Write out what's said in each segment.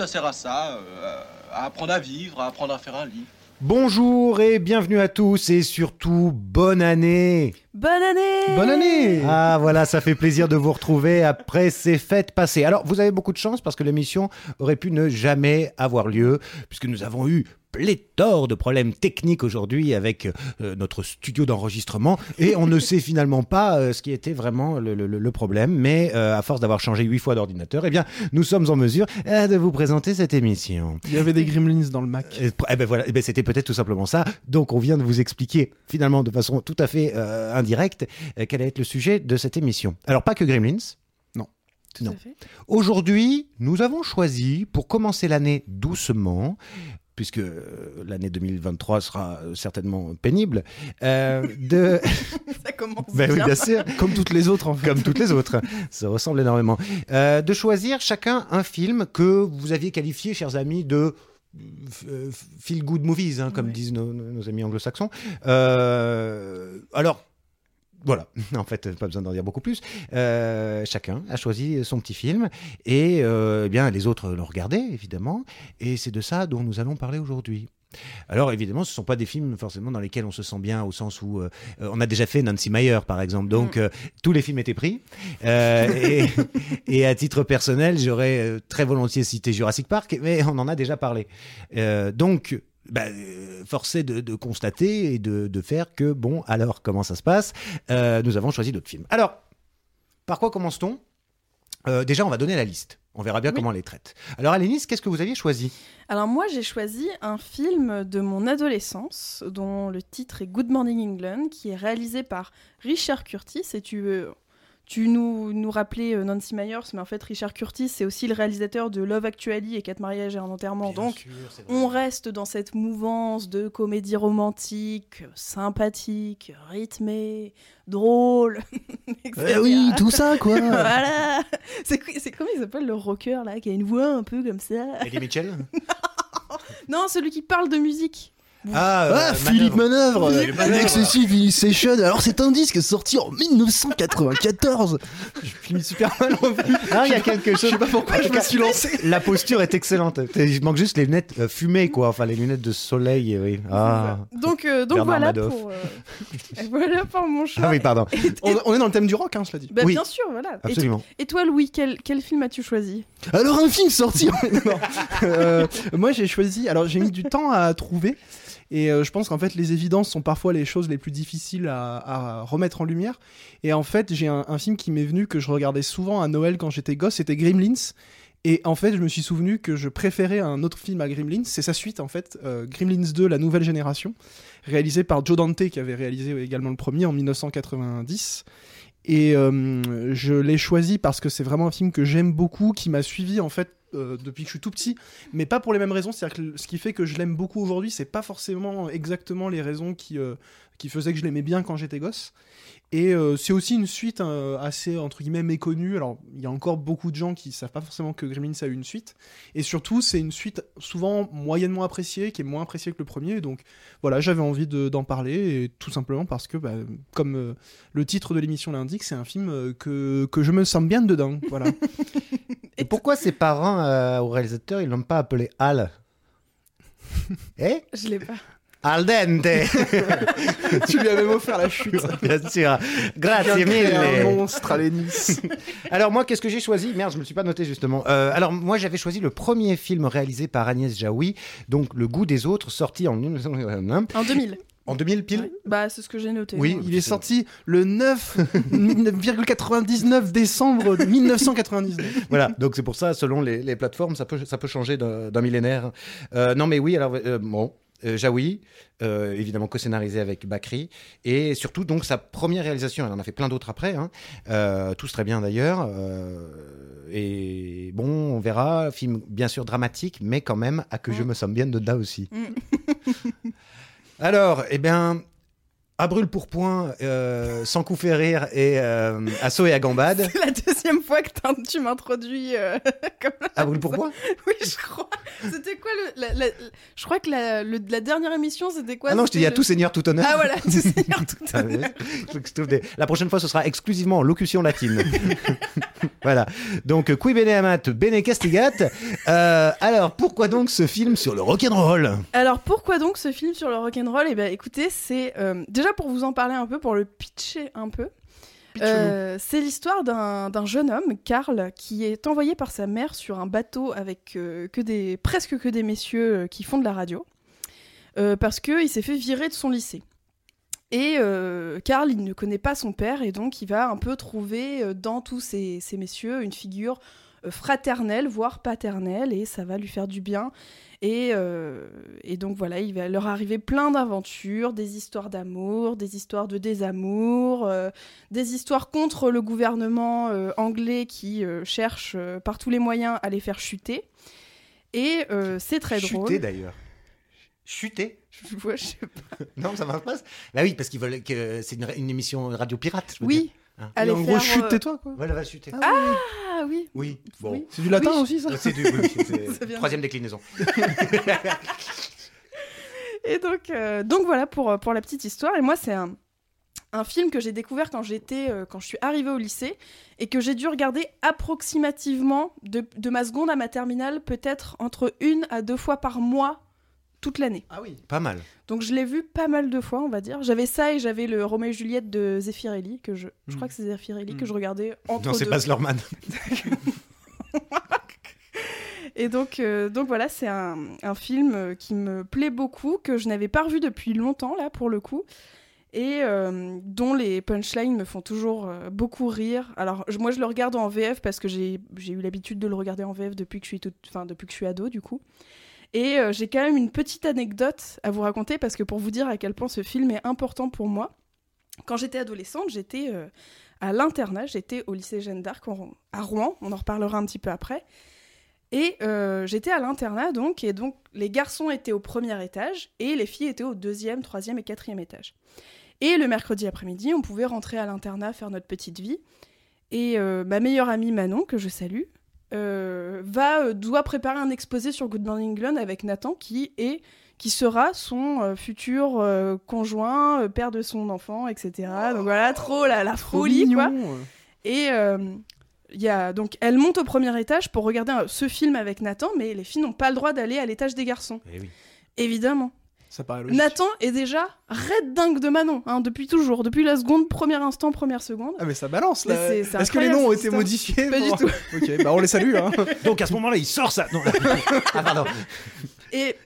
Ça sert à ça, euh, à apprendre à vivre, à apprendre à faire un lit. Bonjour et bienvenue à tous et surtout bonne année Bonne année Bonne année Ah voilà, ça fait plaisir de vous retrouver après ces fêtes passées. Alors vous avez beaucoup de chance parce que l'émission aurait pu ne jamais avoir lieu puisque nous avons eu pléthore de problèmes techniques aujourd'hui avec euh, notre studio d'enregistrement et on ne sait finalement pas euh, ce qui était vraiment le, le- le problème mais euh, à force d'avoir changé huit fois d'ordinateur eh bien nous sommes en mesure euh, de vous présenter cette émission. Il y avait des gremlins dans le Mac. Eh eh ben voilà, eh ben c'était peut-être tout simplement ça. Donc on vient de vous expliquer finalement de façon tout à fait euh, indirecte euh, quel va être le sujet de cette émission. Alors pas que Gremlins. Aujourd'hui, nous avons choisi pour commencer l'année doucement. Puisque euh, l'année 2023 sera euh, certainement pénible, euh, de. Ça commence Ben oui, bien. bien sûr, Comme toutes les autres, en fait. comme toutes les autres. Ça ressemble énormément. Euh, de choisir chacun un film que vous aviez qualifié, chers amis, de euh, feel good movies, hein, comme Ouais. disent nos, nos amis anglo-saxons. Euh, alors. Voilà, en fait, pas besoin d'en dire beaucoup plus. Euh, chacun a choisi son petit film et euh, eh bien les autres l'ont regardé, évidemment. Et c'est de ça dont nous allons parler aujourd'hui. Alors évidemment, ce ne sont pas des films forcément dans lesquels on se sent bien, au sens où euh, on a déjà fait Nancy Meyer, par exemple. Donc euh, tous les films étaient pris. Euh, et, et à titre personnel, j'aurais très volontiers cité Jurassic Park, mais on en a déjà parlé. Donc euh, forcé de, de constater et de, de faire que, bon, alors comment ça se passe? Euh, Nous avons choisi d'autres films. Alors, par quoi commence-t-on? Euh, Déjà, on va donner la liste. On verra bien Oui. comment on les traite. Alors, Alénis, qu'est-ce que vous aviez choisi? Alors moi j'ai choisi un film de mon adolescence dont le titre est Good Morning England qui est réalisé par Richard Curtis et tu tu nous, nous rappelais euh, Nancy Myers mais en fait Richard Curtis c'est aussi le réalisateur de Love Actually et Quatre mariages et un enterrement. Donc on reste dans cette mouvance de comédie romantique, sympathique, rythmée, drôle, etc. Eh oui, tout ça, quoi. Voilà. C'est c'est comment il s'appelle le rocker là qui a une voix un peu comme ça? Eddie Mitchell? Non, celui qui parle de musique. Ah, euh, Ah, Philippe Manœuvre Philippe Manœuvre. Excessive Illustration Alors, c'est un disque sorti en 1994 Je finis super mal, en fait. Ah, il y a quelque chose. Je sais pas pourquoi je me suis lancé. La posture est excellente. Il manque juste les lunettes euh, fumées, quoi. Enfin, les lunettes de soleil, oui. Ah, Donc, euh, donc Bernard voilà Madoff. pour, euh, voilà pour mon choix. ah oui, pardon. On, on est dans le thème du rock, hein, cela dit. Bah, Oui. Bien sûr, voilà. Et, Absolument. et toi, Louis, quel, quel film as-tu choisi? Alors, un film sorti. Euh, Moi, j'ai choisi... Alors, j'ai mis du temps à trouver. Et euh, je pense qu'en fait, les évidences sont parfois les choses les plus difficiles à, remettre en lumière. Et en fait, j'ai un, un film qui m'est venu que je regardais souvent à Noël quand j'étais gosse, c'était Gremlins. Et en fait, je me suis souvenu que je préférais un autre film à Gremlins. C'est sa suite, en fait, euh, Gremlins 2, la nouvelle génération, réalisé par Joe Dante, qui avait réalisé également le premier en 1990. Et euh, je l'ai choisi parce que c'est vraiment un film que j'aime beaucoup, qui m'a suivi en fait euh, depuis que je suis tout petit, mais pas pour les mêmes raisons. C'est-à-dire que ce qui fait que je l'aime beaucoup aujourd'hui, c'est pas forcément exactement les raisons qui, euh, qui faisaient que je l'aimais bien quand j'étais gosse. Et euh, c'est aussi une suite euh, assez entre guillemets méconnue. Alors il y a encore beaucoup de gens qui savent pas forcément que Gremlins a eu une suite. Et surtout c'est une suite souvent moyennement appréciée, qui est moins appréciée que le premier. Donc voilà, j'avais envie de- d'en parler et tout simplement parce que bah, comme euh, le titre de l'émission l'indique, c'est un film euh, que, que je me sens bien dedans. Voilà. Et pourquoi ses parents, euh, au réalisateur, ils l'ont pas appelé Al? Eh? Je l'ai pas. Al dente tu lui as même offert la chute. Bien sûr. Grazie un mille. monstre à l'Ennis. Alors moi, qu'est-ce que j'ai choisi? Merde, je me suis pas noté justement. Euh, alors moi, j'avais choisi le premier film réalisé par Agnès Jaoui, donc Le goût des autres, sorti en 1901. En 2000. En 2000 pile? Bah, c'est ce que j'ai noté. Oui. Il est sorti le 9,99 décembre 1999. Voilà, donc c'est pour ça, selon les, les plateformes, ça peut, ça peut changer d'un d'un millénaire. Euh, non mais oui, alors euh, bon, euh, Jaoui, euh, évidemment co-scénarisé avec Bakri, et surtout donc sa première réalisation, elle en a fait plein d'autres après, hein, euh, tous très bien d'ailleurs, et bon, on verra, film bien sûr dramatique, mais quand même, à que je Mm. me sens bien dedans aussi. Mm. Alors, eh bien, à brûle pour point, euh, sans coup fait rire et euh, assaut et à gambade. C'est la deuxième fois que tu m'introduis euh, comme À brûle pour point? Oui, je crois. C'était quoi le. la- la- je crois que la, le- la dernière émission, c'était quoi? Ah non, je te dis à le- tout seigneur, tout honneur. Ah voilà, tout seigneur, tout Ah, honneur. La prochaine fois, ce sera exclusivement en locution latine. voilà. Donc, qui bene amat, bene castigat. Euh, alors, pourquoi donc ce film sur le rock'n'roll? Alors pourquoi donc ce film sur le rock'n'roll? Eh bien écoutez, c'est euh, déjà pour vous en parler un peu, pour le pitcher un peu. Euh, c'est l'histoire d'un jeune homme, Karl, qui est envoyé par sa mère sur un bateau avec euh, que des, presque que des messieurs euh, qui font de la radio, parce qu'il s'est fait virer de son lycée. Et Karl, il ne connaît pas son père, et donc il va un peu trouver dans tous ces, ces messieurs une figure fraternelle, voire paternelle, et ça va lui faire du bien. Et, euh, et donc voilà, il va leur arriver plein d'aventures, des histoires d'amour, des histoires de désamour, euh, des histoires contre le gouvernement euh, anglais qui cherche par tous les moyens à les faire chuter. Et c'est très Chuter drôle. d'ailleurs. Chuter? Je vois, je sais pas. Non, ça marche pas Bah oui, parce qu'ils veulent que c'est une, une émission radio pirate. je veux Oui, dire. Hein. allez en gros, faire, chute euh, tais-toi quoi. Voilà, va chuter. Ah oui, Oui, bon. Oui. C'est du latin Oui, aussi ça C'est du oui, c'est- Ça vient de- troisième déclinaison. Et donc, euh, donc voilà pour, euh, pour la petite histoire. Et moi, c'est un, un film que j'ai découvert quand j'étais, euh, quand je suis arrivée au lycée et que j'ai dû regarder approximativement de, de ma seconde à ma terminale, peut-être entre une à deux fois par mois toute l'année. Ah oui. Pas mal. Donc je l'ai vu pas mal de fois, on va dire. J'avais ça et j'avais le Roméo et Juliette de Zeffirelli que je, je crois que c'est Zeffirelli que Mm. je regardais entre Non, c'est. Baz Luhrmann. Et donc, euh, donc voilà, c'est un, un film euh, qui me plaît beaucoup, que je n'avais pas revu depuis longtemps, là, pour le coup, et euh, dont les punchlines me font toujours euh, beaucoup rire. Alors, je- moi, je le regarde en VF parce que j'ai eu l'habitude de le regarder en VF depuis que je suis, toute- enfin, depuis que je suis ado, du coup. Et euh, j'ai quand même une petite anecdote à vous raconter, parce que pour vous dire à quel point ce film est important pour moi, quand j'étais adolescente, j'étais euh, à l'internat, j'étais au lycée Jeanne d'Arc à Rouen, on en reparlera un petit peu après. Et euh, j'étais à l'internat donc, et donc les garçons étaient au premier étage et les filles étaient au deuxième, troisième et quatrième étage. Et le mercredi après-midi, on pouvait rentrer à l'internat faire notre petite vie. Et ma meilleure amie Manon, que je salue, euh, va euh, doit préparer un exposé sur Good Morning England avec Nathan, qui est qui sera son euh, futur euh, conjoint, euh, père de son enfant, etc. Donc voilà, trop la, la Trop folie, quoi. Et euh, il y a, donc, elle monte au premier étage pour regarder ce film avec Nathan, mais les filles n'ont pas le droit d'aller à l'étage des garçons. Eh oui. Évidemment. Ça paraît logique. Nathan est déjà red dingue de Manon, hein, depuis toujours, depuis la seconde, premier instant, première seconde. Ah mais ça balance Mais là. c'est- c'est Est-ce que les incroyable, noms ont cette été histoire. modifiés Pas du tout. Ok, bah on les salue hein. Donc à ce moment-là, il sort ça. Non. ah, pardon. Et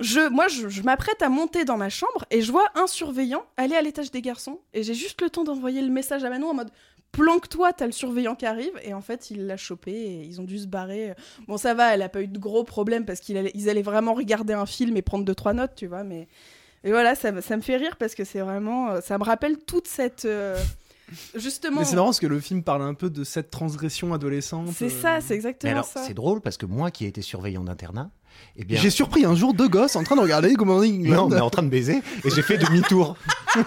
je, moi, je, je m'apprête à monter dans ma chambre et je vois un surveillant aller à l'étage des garçons. Et j'ai juste le temps d'envoyer le message à Manon en mode planque-toi, t'as le surveillant qui arrive. Et en fait, il l'a chopé et ils ont dû se barrer. Bon, ça va, elle a pas eu de gros problèmes parce qu'ils allaient, ils allaient vraiment regarder un film et prendre deux, trois notes, tu vois. Mais et voilà, ça, me- ça me fait rire parce que c'est vraiment. euh, Ça me rappelle toute cette. euh, justement. Mais c'est marrant parce que le film parle un peu de cette transgression adolescente. C'est euh. ça, c'est exactement alors, ça. c'est drôle parce que moi qui ai été surveillant d'internat, eh bien. J'ai surpris un jour deux gosses en train de regarder Good Morning Non, England. mais en train de baiser et j'ai fait demi-tour.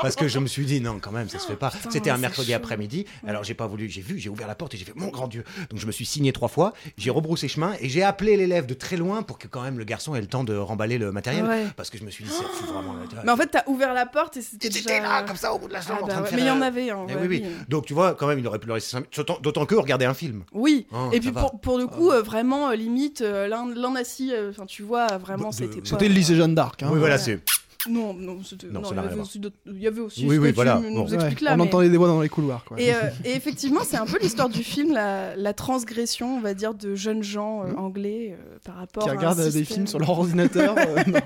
Parce que je me suis dit, non, quand même, ça se fait pas. C'était un c'est mercredi après-midi. Alors, j'ai pas voulu, j'ai vu, j'ai ouvert la porte et j'ai fait, mon grand Dieu. Donc, je me suis signé trois fois, j'ai rebroussé chemin et j'ai appelé l'élève de très loin pour que quand même le garçon ait le temps de remballer le matériel. Ouais. Parce que je me suis dit, ça fout vraiment Mais en fait, t'as ouvert la porte et c'était déjà. là, comme ça, au bout de la Ah chambre, en bah train de faire. Mais il y en avait. hein, eh ouais, oui, oui. Donc, tu vois, quand même, il aurait pu le laisser. D'autant- que regarder un film. Oui, Oh, et puis pour, pour le coup, euh, vraiment, euh, limite, euh, l'un assis, euh, enfin, tu vois, vraiment, De- c'était pas... C'était le lycée Jeanne d'Arc. Hein. oui, voilà, ouais. c'est. Non, non. Non, Non, il y avait aussi il y avait aussi Oui, ce oui, que voilà, tu nous bon. Ouais, expliques là, on mais- entendait des voix dans les couloirs. Quoi. Et, euh, et effectivement, c'est un peu l'histoire du film, la, la transgression, on va dire, de jeunes gens euh, Mhm. anglais euh, par rapport Qui à un regardent des films sur leur ordinateur. euh, non.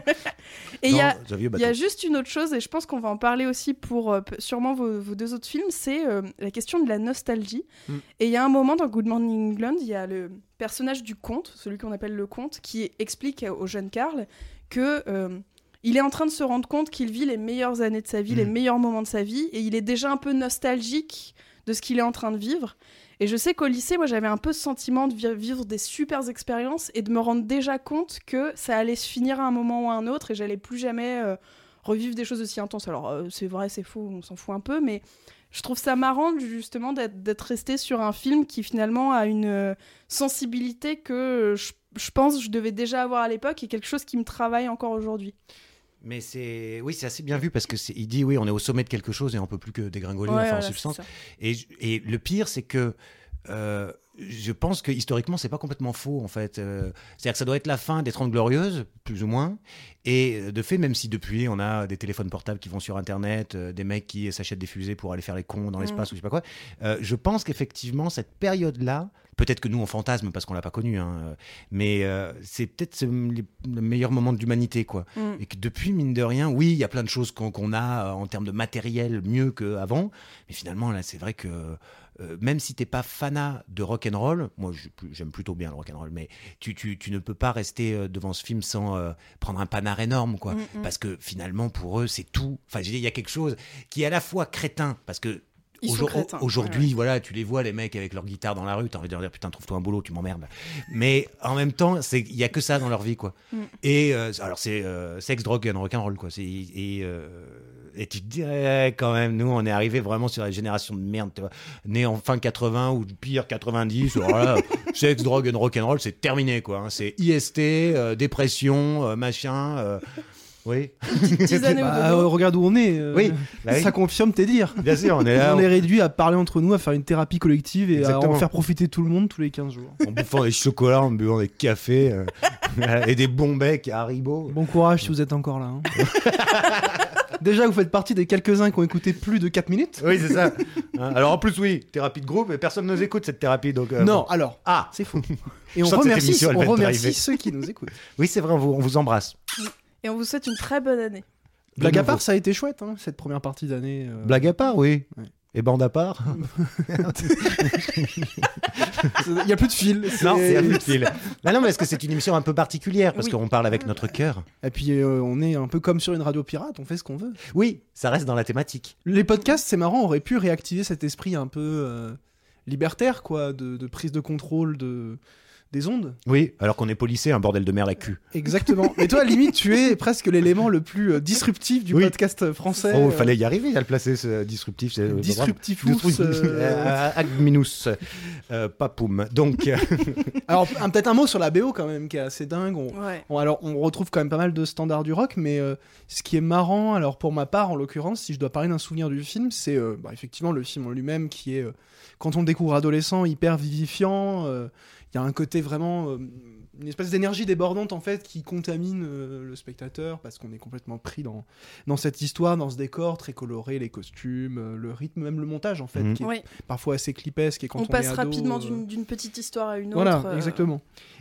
Et il y y a juste une autre chose, et je pense qu'on va en parler aussi pour euh, sûrement vos, vos deux autres films, c'est euh, la question de la nostalgie. Mm. Et il y a un moment dans Good Morning England, il y a le personnage du comte, celui qu'on appelle le comte, qui explique au jeune Karl que euh, il est en train de se rendre compte qu'il vit les meilleures années de sa vie, Mm. les meilleurs moments de sa vie, et il est déjà un peu nostalgique de ce qu'il est en train de vivre. Et je sais qu'au lycée, moi, j'avais un peu ce sentiment de vi- vivre des super expériences et de me rendre déjà compte que ça allait se finir à un moment ou à un autre et j'allais plus jamais euh, revivre des choses aussi intenses. Alors, euh, c'est vrai, c'est faux, on s'en fout un peu, mais je trouve ça marrant justement d'être resté sur un film qui finalement a une euh, sensibilité que je, je pense je devais déjà avoir à l'époque et quelque chose qui me travaille encore aujourd'hui. Mais c'est oui, c'est assez bien vu parce que c'est- il dit oui, on est au sommet de quelque chose et on peut plus que dégringoler Ouais, enfin, en substance. Et, et le pire, c'est que euh, je pense que historiquement, c'est pas complètement faux en fait. Euh, C'est-à-dire que ça doit être la fin des 30 glorieuses, plus ou moins. Et euh, de fait, même si depuis on a des téléphones portables qui vont sur Internet, euh, des mecs qui s'achètent des fusées pour aller faire les cons dans l'espace ou je sais pas quoi, je pense qu'effectivement cette période-là, peut-être que nous on fantasme parce qu'on l'a pas connu, hein, mais c'est peut-être le meilleur moment de l'humanité quoi. Mm. Et que depuis, mine de rien, oui, il y a plein de choses qu'on a en termes de matériel mieux qu'avant. Mais finalement, là, c'est vrai que euh, même si t'es pas fanat de rock and roll, moi j'aime plutôt bien le rock and roll, mais tu, tu, tu ne peux pas rester euh, devant ce film sans euh, prendre un panard énorme, quoi. Mm, mm. Parce que finalement, pour eux, c'est tout. Enfin, il y a quelque chose qui est à la fois crétin, parce que Aujourd- Aujourd'hui, ouais, voilà, tu les vois, les mecs avec leur guitare dans la rue, t'as envie de leur dire putain, trouve-toi un boulot, tu m'emmerdes. Mais en même temps, c'est il y a que ça dans leur vie, quoi. Mm. Et euh, alors, c'est euh, sexe, drogue, and rock'n'roll, quoi. C'est- Et, euh, et tu te dirais quand même, nous, on est arrivé vraiment sur la génération de merde, tu vois, née en fin 80 ou pire 90. alors là, sexe, drogue, and rock'n'roll, c'est terminé, quoi. hein. C'est IST, euh, dépression, euh, machin. euh, oui. Bah, euh, regarde où on est. euh, Oui, bah oui. Ça confirme tes dires. Bien sûr, on est là. on est réduit à parler entre nous, à faire une thérapie collective et Exactement. à en faire profiter tout le monde tous les 15 jours. en bouffant des chocolats, en buvant des cafés euh, et des bons becs à Haribo. Bon courage si vous êtes encore là. hein. Déjà, vous faites partie des quelques-uns qui ont écouté plus de 4 minutes. Oui, c'est ça. Hein, Alors en plus, oui, thérapie de groupe, et personne ne nous écoute cette thérapie. Donc, euh, non, bon. alors, Ah, c'est faux. Et on remercie, émission, on remercie ceux qui nous écoutent. oui, c'est vrai, on vous, on vous embrasse. Et on vous souhaite une très bonne année. Blague à part, ça a été chouette, hein, cette première partie d'année. euh. Blague à part, oui. Ouais. Et bande à part Il n'y a plus de fil. Non, c'est c'est- inutile. Bah non, mais est-ce que c'est une émission un peu particulière? Parce Oui. qu'on parle avec notre cœur. Et puis, euh, on est un peu comme sur une radio pirate, on fait ce qu'on veut. Oui, ça reste dans la thématique. Les podcasts, c'est marrant, auraient pu réactiver cet esprit un peu euh, libertaire, quoi, de, de prise de contrôle de, des ondes. Oui, alors qu'on est policé, un bordel de merde à cul. Exactement. Mais toi, à la limite, tu es presque l'élément le plus euh, disruptif du Oui. podcast français. Oh, euh, il fallait y arriver à le placer, ce disruptif. euh. Disruptif. euh, Euh, Agminus. Euh, Papoum. Donc, euh, Alors, un- peut-être un mot sur la BO quand même, qui est assez dingue. On, Ouais. on- alors, on retrouve quand même pas mal de standards du rock, mais euh, ce qui est marrant, alors pour ma part, en l'occurrence, si je dois parler d'un souvenir du film, c'est euh, bah, effectivement le film en lui-même qui est, euh, quand on le découvre adolescent, hyper vivifiant. Euh, Il y a un côté vraiment. Une espèce d'énergie débordante en fait qui contamine euh, le spectateur parce qu'on est complètement pris dans, dans cette histoire, dans ce décor très coloré, les costumes, euh, le rythme, même le montage en fait, Mhm. qui est Oui. parfois assez clipesque et quand on, on passe est ado, rapidement euh, d'une d'une petite histoire à une voilà, autre. euh, exactement.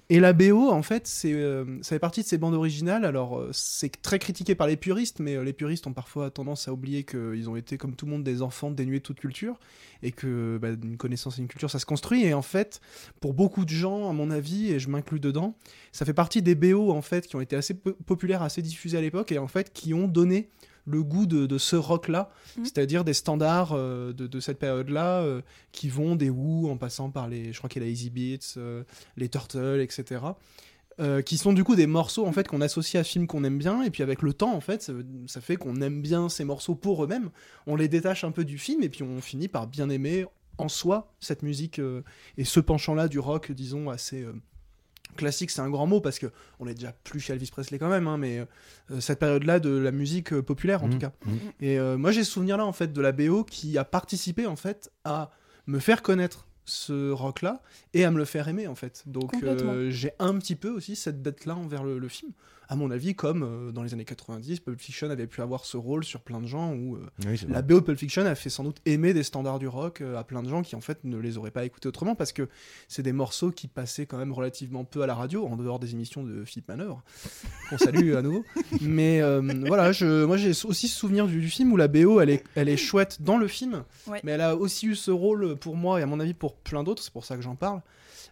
Et la BO, en fait, c'est, euh, ça fait partie de ces bandes originales. Alors, euh, c'est très critiqué par les puristes, mais euh, les puristes ont parfois tendance à oublier qu'ils ont été, comme tout le monde, des enfants dénués de toute culture, et que bah, une connaissance et une culture, ça se construit. Et en fait, pour beaucoup de gens, à mon avis, et je m'inclus dedans, ça fait partie des BO, en fait, qui ont été assez po- populaires, assez diffusés à l'époque, et en fait, qui ont donné le goût de, de ce rock-là, Mhm. c'est-à-dire des standards euh, de, de cette période-là, euh, qui vont des Who en passant par les, je crois qu'il y a la Easy Beats, euh, les Turtles, etc. qui sont du coup des morceaux en fait qu'on associe à ce film qu'on aime bien et puis avec le temps en fait ça, ça fait qu'on aime bien ces morceaux pour eux-mêmes on les détache un peu du film et puis on finit par bien aimer en soi cette musique et ce penchant là du rock disons assez classique c'est un grand mot parce que on est déjà plus chez Elvis Presley quand même hein, mais euh, cette période là de la musique euh, populaire en Mhm. tout cas Mhm. et euh, moi j'ai ce souvenir là en fait de la BO qui a participé en fait à me faire connaître ce rock là et à me le faire aimer en fait donc euh, j'ai un petit peu aussi cette dette là envers le, le film à mon avis comme euh, dans les années 90 Pulp Fiction avait pu avoir ce rôle sur plein de gens où euh, oui, la BO de Pulp Fiction a fait sans doute aimer des standards du rock euh, à plein de gens qui en fait ne les auraient pas écoutés autrement parce que c'est des morceaux qui passaient quand même relativement peu à la radio en dehors des émissions de Philippe Manœuvre qu'on salue à nouveau mais euh, voilà je, moi j'ai aussi ce souvenir du, du film où la BO elle est, elle est chouette dans le film Ouais. mais elle a aussi eu ce rôle pour moi et à mon avis pour plein d'autres c'est pour ça que j'en parle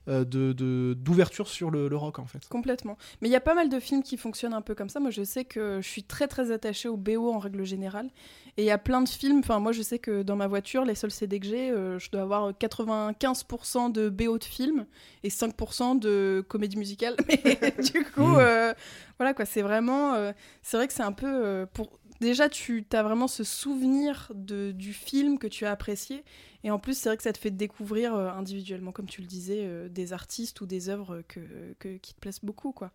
euh, de de- d'ouverture sur le, le rock en fait Complètement. Mais il y a pas mal de films qui fonctionnent un peu comme ça. Moi, je sais que je suis très très attachée au BO en règle générale. Et il y a plein de films. Enfin, moi, je sais que dans ma voiture, les seuls CD que j'ai, euh, je dois avoir 95% de BO de films et 5% de comédie musicale. Mais du coup, Mm. euh, voilà quoi. C'est vraiment. euh, c'est vrai que c'est un peu euh, pour. Déjà, tu as vraiment ce souvenir de, du film que tu as apprécié. Et en plus, c'est vrai que ça te fait découvrir euh, individuellement, comme tu le disais, euh, des artistes ou des œuvres que, que- qui te plaisent beaucoup, quoi.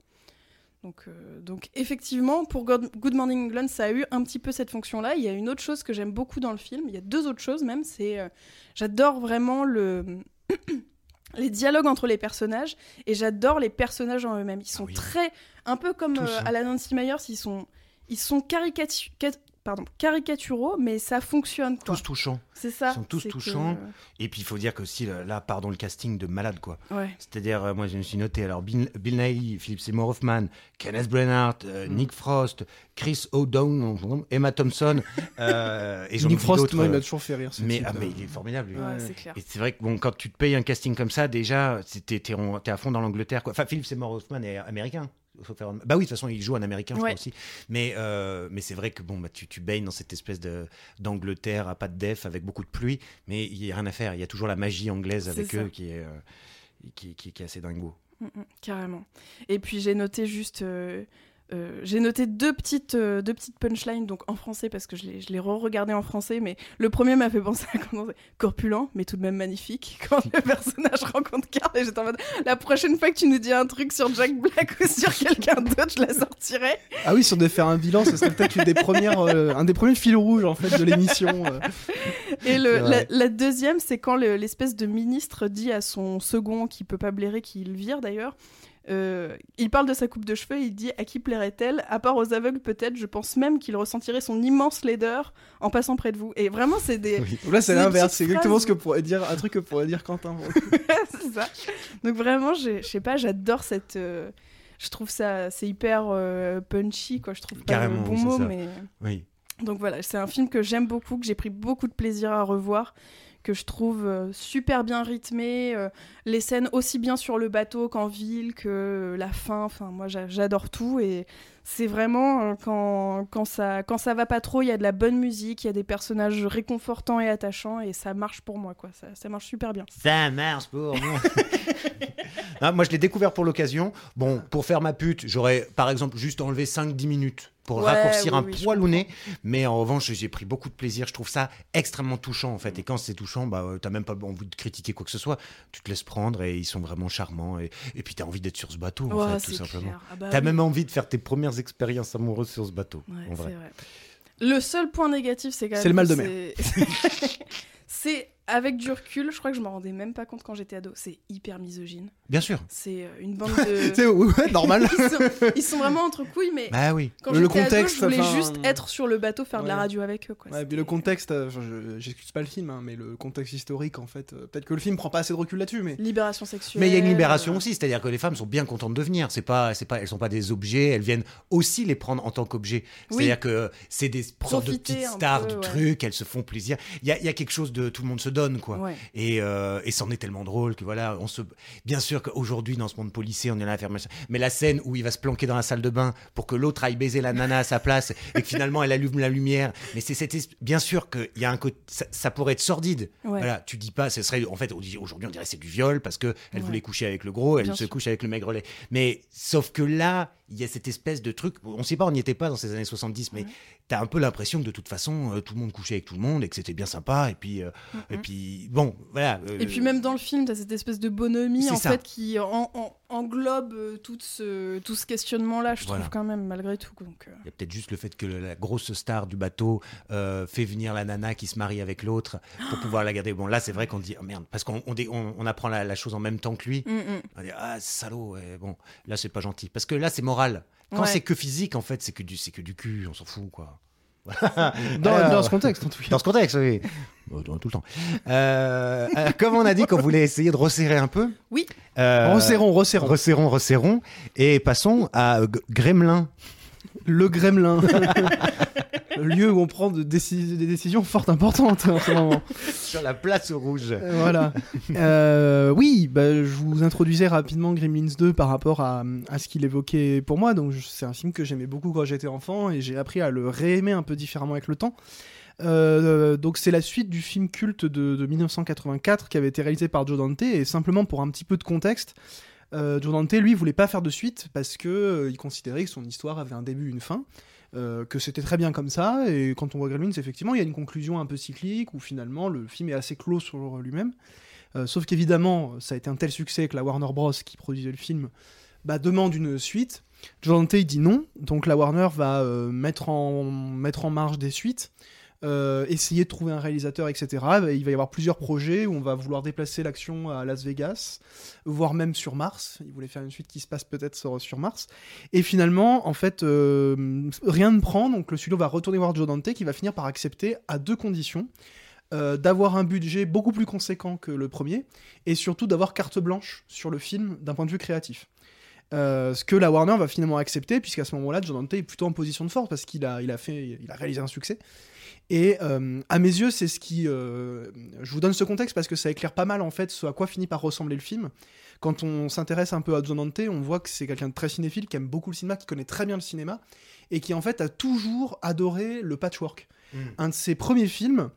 Donc, euh, donc effectivement, pour Good Morning England, ça a eu un petit peu cette fonction-là. Il y a une autre chose que j'aime beaucoup dans le film. Il y a deux autres choses même. C'est, j'adore vraiment le les dialogues entre les personnages et j'adore les personnages en eux-mêmes. Ils sont Ah oui. très, un peu comme Tous, hein. à la Nancy Myers, ils sont, ils sont caricatu- cat- pardon, caricaturaux, mais ça fonctionne. quoi. Tous touchants. C'est ça. ils sont tous que- touchants. Et puis il faut dire que aussi, là, pardon, le casting de malade, quoi. Ouais. C'est-à-dire, euh, moi je me suis noté, alors Bill, Bill Nighy, Philip Seymour Hoffman, Kenneth Branagh, euh, Mm. Nick Frost, Chris O'Donnell, Emma Thompson, euh, et Nick Frost, moi, il euh, m'a toujours fait rire. ce mais, type, ah, mais euh. il est formidable, lui. Ouais, Ouais. c'est clair. Et c'est vrai que bon, quand tu te payes un casting comme ça, déjà, t'es à fond dans l'Angleterre. quoi. Enfin, Philip Seymour Hoffman est américain. Bah oui, de toute façon, il joue un américain, je Ouais. crois aussi. Mais, euh, mais c'est vrai que bon, bah, tu, tu baignes dans cette espèce de- d'Angleterre à pas de def, avec beaucoup de pluie. Mais il n'y a rien à faire. Il y a toujours la magie anglaise avec eux qui est, euh, qui, qui- qui est assez dingo. Mm, mm, carrément. Et puis j'ai noté juste. Euh, j'ai noté deux petites, euh, deux petites punchlines donc en français parce que je l'ai, je re-regardé en français mais le premier m'a fait penser à comment c'est corpulent mais tout de même magnifique quand le personnage rencontre Carl et j'étais en mode la prochaine fois que tu nous dis un truc sur Jack Black ou sur quelqu'un d'autre je la sortirai Ah oui, si on devait faire un bilan, ce serait peut-être une des premières, euh, un des premiers fils rouges en fait de l'émission. Et le, la, deuxième, c'est quand le- l'espèce de ministre dit à son second, qui peut pas blairer, qu'il vire d'ailleurs, euh, il parle de sa coupe de cheveux, il dit à qui plairait-elle? À part aux aveugles peut-être, je pense même qu'il ressentirait son immense laideur en passant près de vous. Et vraiment, c'est des... Là, c'est l'inverse. C'est exactement ce que pourrait dire un truc que pourrait dire Quentin. c'est ça. Donc vraiment, je sais pas, j'adore cette... euh, Je trouve ça, c'est hyper euh, punchy, quoi. Je trouve pas Carrément, le bon oui, mot, ça. mais... Oui. Donc voilà, c'est un film que j'aime beaucoup, que j'ai pris beaucoup de plaisir à revoir, que je trouve euh, super bien rythmé. euh, les scènes aussi bien sur le bateau qu'en ville, que euh, la fin. Enfin, moi, j'a- j'adore tout. Et c'est vraiment euh, quand, quand, ça, quand ça va pas trop, il y a de la bonne musique, il y a des personnages réconfortants et attachants, et ça marche pour moi, quoi. Ça, ça marche super bien. Ça marche pour moi. Ah, moi, je l'ai découvert pour l'occasion. Bon, pour faire ma pute, j'aurais par exemple juste enlevé 5-10 minutes pour Ouais, raccourcir oui, un oui, poil au nez. Mais en revanche, j'ai pris beaucoup de plaisir. Je trouve ça extrêmement touchant en fait. Et quand c'est touchant, bah, euh, t'as même pas envie de critiquer quoi que ce soit. Tu te laisses prendre et ils sont vraiment charmants. Et, et puis t'as envie d'être sur ce bateau en Ouais, fait, tout simplement. Ah bah T'as oui. même envie de faire tes premières expériences amoureuses sur ce bateau. Ouais, en c'est vrai. vrai. Le seul point négatif, c'est quand même. C'est le mal de mer. C'est avec du recul, je crois que je m'en rendais même pas compte quand j'étais ado. C'est hyper misogyne. Bien sûr. C'est euh, une bande de. Tu sais, ouais, normal. ils, sont, ils sont vraiment entre couilles, mais Bah oui. quand le j'étais ado, contexte, je voulais enfin, juste être sur le bateau, faire de la radio avec eux. Quoi. Ouais, puis le contexte, euh, j'excuse pas le film, hein, mais le contexte historique, en fait, euh, peut-être que le film prend pas assez de recul là-dessus, mais Libération sexuelle. Mais il y a une libération euh, aussi, c'est-à-dire que les femmes sont bien contentes de venir. C'est pas, c'est pas, elles sont pas des objets. Elles viennent aussi les prendre en tant qu'objets. Oui. C'est-à-dire que c'est des sortes de petites stars peu, du ouais. truc. Elles se font plaisir. Il y a, il y a quelque chose de tout le monde se donne, quoi. Ouais. Et, euh, et c'en est tellement drôle que voilà, on se. Bien sûr qu'aujourd'hui dans ce monde policier, on est là à faire machin. Mais la scène où il va se planquer dans la salle de bain pour que l'autre aille baiser la nana à sa place et que finalement elle allume la lumière. Mais c'est cette. Bien sûr qu'il y a un côté. Ça, ça pourrait être sordide. Ouais. Voilà, tu dis pas, ce serait en fait aujourd'hui on dirait c'est du viol parce que elle Ouais. voulait coucher avec le gros, elle Bien se sûr. couche avec le maigrelet. Mais sauf que là, il y a cette espèce de truc, on sait pas, on n'y était pas dans ces années 70, mais Ouais. t'as un peu l'impression que de toute façon euh, tout le monde couchait avec tout le monde et que c'était bien sympa et puis euh, et puis bon, voilà. euh, Et puis même dans le film, t'as cette espèce de bonhomie en ça. fait qui en- en- englobe euh, tout ce, tout ce questionnement-là, je Voilà. trouve quand même malgré tout. Donc, euh, Il y a peut-être juste le fait que la grosse star du bateau euh, fait venir la nana qui se marie avec l'autre pour pouvoir la garder. Bon, là, c'est vrai qu'on dit, oh, merde, parce qu'on on, on- on apprend la, la chose en même temps que lui. mm, mm. On dit, ah, salaud, ouais, bon, là, c'est pas gentil. Parce que là, c'est moral. Quand Ouais. c'est que physique, en fait, c'est que, du, que du cul, on s'en fout, quoi. dans, Alors, dans ce contexte, en tout cas. Dans ce contexte, oui. Tout le temps. Euh, euh, comme on a dit qu'on voulait essayer de resserrer un peu. Oui. euh, Resserrons, resserrons. Resserrons, resserrons. Et passons à G- Gremlin. Le Gremlin. lieu où on prend de des décisions fort importantes en ce moment. Sur la place rouge. Euh, voilà. Euh, oui, bah, je vous introduisais rapidement Gremlins 2 par rapport à, à ce qu'il évoquait pour moi. Donc, c'est un film que j'aimais beaucoup quand j'étais enfant et j'ai appris à le réaimer un peu différemment avec le temps. Euh, donc, c'est la suite du film culte de, de 1984 qui avait été réalisé par Joe Dante. Et simplement pour un petit peu de contexte, euh, Joe Dante, lui, voulait pas faire de suite parce que euh, il considérait que son histoire avait un début, une fin. Euh, que c'était très bien comme ça. Et quand on voit Gremlins, effectivement, il y a une conclusion un peu cyclique où finalement le film est assez clos sur lui-même. Euh, sauf qu'évidemment, ça a été un tel succès que la Warner Bros. qui produisait le film bah, demande une suite. John Dante dit non, donc la Warner va euh, mettre, en, mettre en marge des suites. Euh, essayer de trouver un réalisateur, etc. Il va y avoir plusieurs projets où on va vouloir déplacer l'action à Las Vegas, voire même sur Mars. Il voulait faire une suite qui se passe peut-être sur, Mars. Et finalement, en fait, euh, rien ne prend, donc le studio va retourner voir Joe Dante qui va finir par accepter à deux conditions. Euh, d'avoir un budget beaucoup plus conséquent que le premier, et surtout d'avoir carte blanche sur le film d'un point de vue créatif. Euh, ce que la Warner va finalement accepter, puisqu'à ce moment-là, Joe Dante est plutôt en position de force parce qu'il a, il a, fait, il a réalisé un succès. Et euh, à mes yeux, c'est ce qui. Euh, je vous donne ce contexte parce que ça éclaire pas mal en fait ce à quoi finit par ressembler le film. Quand on s'intéresse un peu à Joe Dante, on voit que c'est quelqu'un de très cinéphile, qui aime beaucoup le cinéma, qui connaît très bien le cinéma, et qui en fait a toujours adoré le patchwork. Mm. Un de ses premiers films,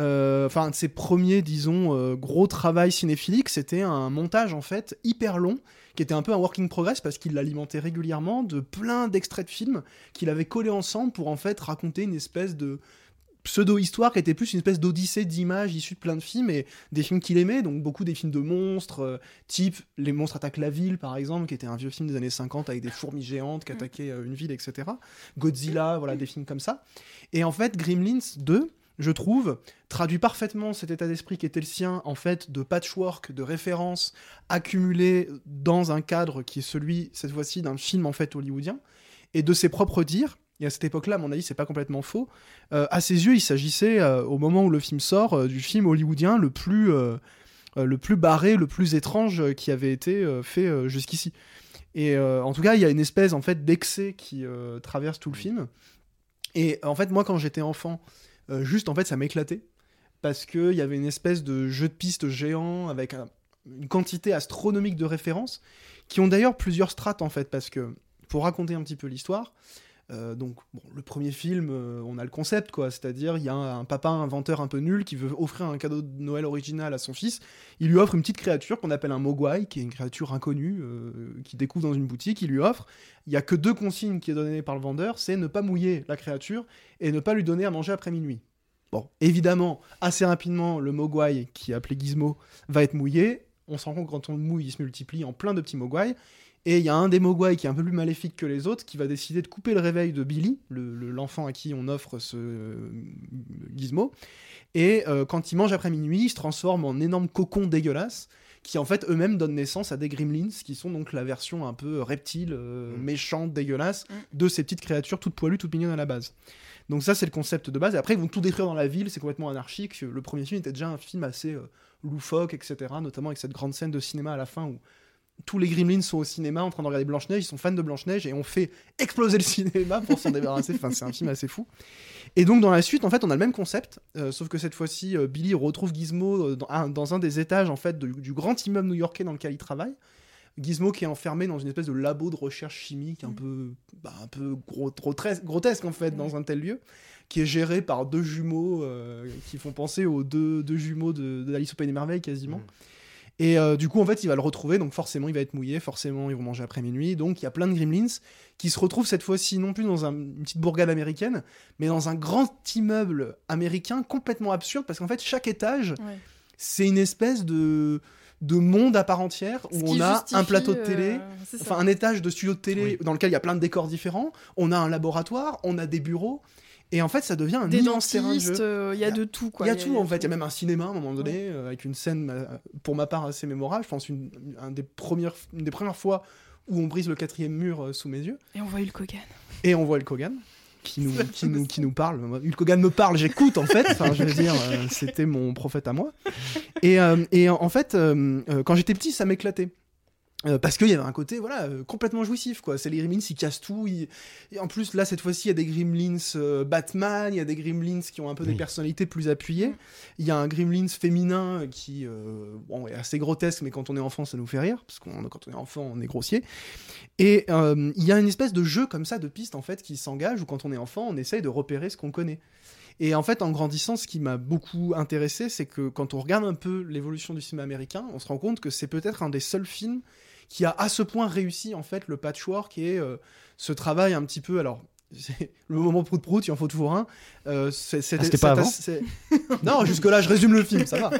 enfin un de ses premiers, disons, euh, gros travail cinéphilique, c'était un montage en fait hyper long, qui était un peu un working progress parce qu'il l'alimentait régulièrement de plein d'extraits de films qu'il avait collés ensemble pour en fait raconter une espèce de pseudo-histoire qui était plus une espèce d'odyssée d'images issues de plein de films et des films qu'il aimait, donc beaucoup des films de monstres, euh, type Les monstres attaquent la ville par exemple, qui était un vieux film des années 50 avec des fourmis géantes qui mm. attaquaient une ville, etc. Godzilla, voilà, des films comme ça. Et en fait, Gremlins 2, je trouve, traduit parfaitement cet état d'esprit qui était le sien, en fait, de patchwork, de références accumulées dans un cadre qui est celui, cette fois-ci, d'un film, en fait, hollywoodien, et de ses propres dires. Et à cette époque-là, à mon avis, c'est pas complètement faux. Euh, à ses yeux, il s'agissait, euh, au moment où le film sort, euh, du film hollywoodien le plus, le plus barré, le plus étrange qui avait été fait jusqu'ici. Et en tout cas, il y a une espèce, en fait, d'excès qui traverse tout le film. Et en fait, moi, quand j'étais enfant, euh, juste, en fait, ça m'éclatait. Parce qu'il y avait une espèce de jeu de piste géant avec une quantité astronomique de références, qui ont d'ailleurs plusieurs strates, en fait. Parce que, pour raconter un petit peu l'histoire, euh, donc, le premier film, euh, on a le concept, quoi. C'est-à-dire, il y a un, papa inventeur un peu nul qui veut offrir un cadeau de Noël original à son fils. Il lui offre une petite créature qu'on appelle un mogwai, qui est une créature inconnue, qui découvre dans une boutique. Il lui offre. Il y a que deux consignes qui est données par le vendeur c'est ne pas mouiller la créature et ne pas lui donner à manger après minuit. Bon, évidemment, assez rapidement, le mogwai, qui est appelé Gizmo, va être mouillé. On se rend compte quand on le mouille, il se multiplie en plein de petits mogwai. Et il y a un des mogwai qui est un peu plus maléfique que les autres, qui va décider de couper le réveil de Billy, l'enfant à qui on offre ce euh, gizmo. Et euh, quand il mange après minuit, il se transforme en énorme cocon dégueulasse, qui en fait eux-mêmes donnent naissance à des gremlins, qui sont donc la version un peu reptile, euh, mm. méchante, dégueulasse, mm. de ces petites créatures toutes poilues, toutes mignonnes à la base. Donc ça, c'est le concept de base. Et après, ils vont tout détruire dans la ville, c'est complètement anarchique. Le premier film était déjà un film assez loufoque, etc., notamment avec cette grande scène de cinéma à la fin où tous les Gremlins sont au cinéma en train de regarder Blanche-Neige, ils sont fans de Blanche-Neige et on fait exploser le cinéma pour s'en débarrasser. Enfin, c'est un film assez fou. Et donc, dans la suite, en fait, on a le même concept, euh, sauf que cette fois-ci, euh, Billy retrouve Gizmo euh, dans un, des étages en fait du grand immeuble new-yorkais dans lequel il travaille. Gizmo qui est enfermé dans une espèce de labo de recherche chimique un mm. peu, bah, un peu grotesque en fait dans un tel lieu, qui est géré par deux jumeaux qui font penser aux deux, deux jumeaux de, au Pays des Merveilles quasiment. Mm. Et euh, du coup, en fait, il va le retrouver, donc forcément, il va être mouillé, forcément, ils vont manger après minuit. Donc, il y a plein de gremlins qui se retrouvent cette fois-ci non plus dans une petite bourgade américaine, mais dans un grand immeuble américain complètement absurde, parce qu'en fait, chaque étage, c'est une espèce de de monde à part entière où on a un plateau de télé, euh, enfin un étage de studio de télé dans lequel il y a plein de décors différents, on a un laboratoire, on a des bureaux, et en fait, ça devient un Des immense terrain de jeu. Euh, il y, a de tout, quoi. Il y a tout, en fait. Il y a même un cinéma, à un moment donné, euh, avec une scène, euh, pour ma part, assez mémorable. Je pense une, des premières, une des premières fois où on brise le quatrième mur sous mes yeux. Et on voit Hulk Hogan. Et on voit Hulk Hogan. Qui nous, qui, nous, qui nous parle. Hulk Hogan me parle, j'écoute en fait. Enfin, je veux dire, c'était mon prophète à moi. Et, et en fait, quand j'étais petit, ça m'éclatait. Euh, parce qu'il y avait un côté voilà euh, complètement jouissif quoi. C'est les Gremlins ils cassent tout et en plus là cette fois-ci il y a des Gremlins euh, Batman il y a des Gremlins qui ont un peu des personnalités plus appuyées. Il y a un Gremlins féminin qui bon, est assez grotesque mais quand on est enfant ça nous fait rire parce que quand on est enfant on est grossier. Et il y a une espèce de jeu comme ça de piste en fait qui s'engage où quand on est enfant on essaye de repérer ce qu'on connaît. Et en fait, en grandissant, ce qui m'a beaucoup intéressé, c'est que quand on regarde un peu l'évolution du cinéma américain, on se rend compte que c'est peut-être un des seuls films qui a à ce point réussi en fait le patchwork et euh, ce travail un petit peu alors le moment prout prout, il en faut toujours un. Euh, c'était Ah, c'était pas avant Non, jusque-là, je résume le film, ça va.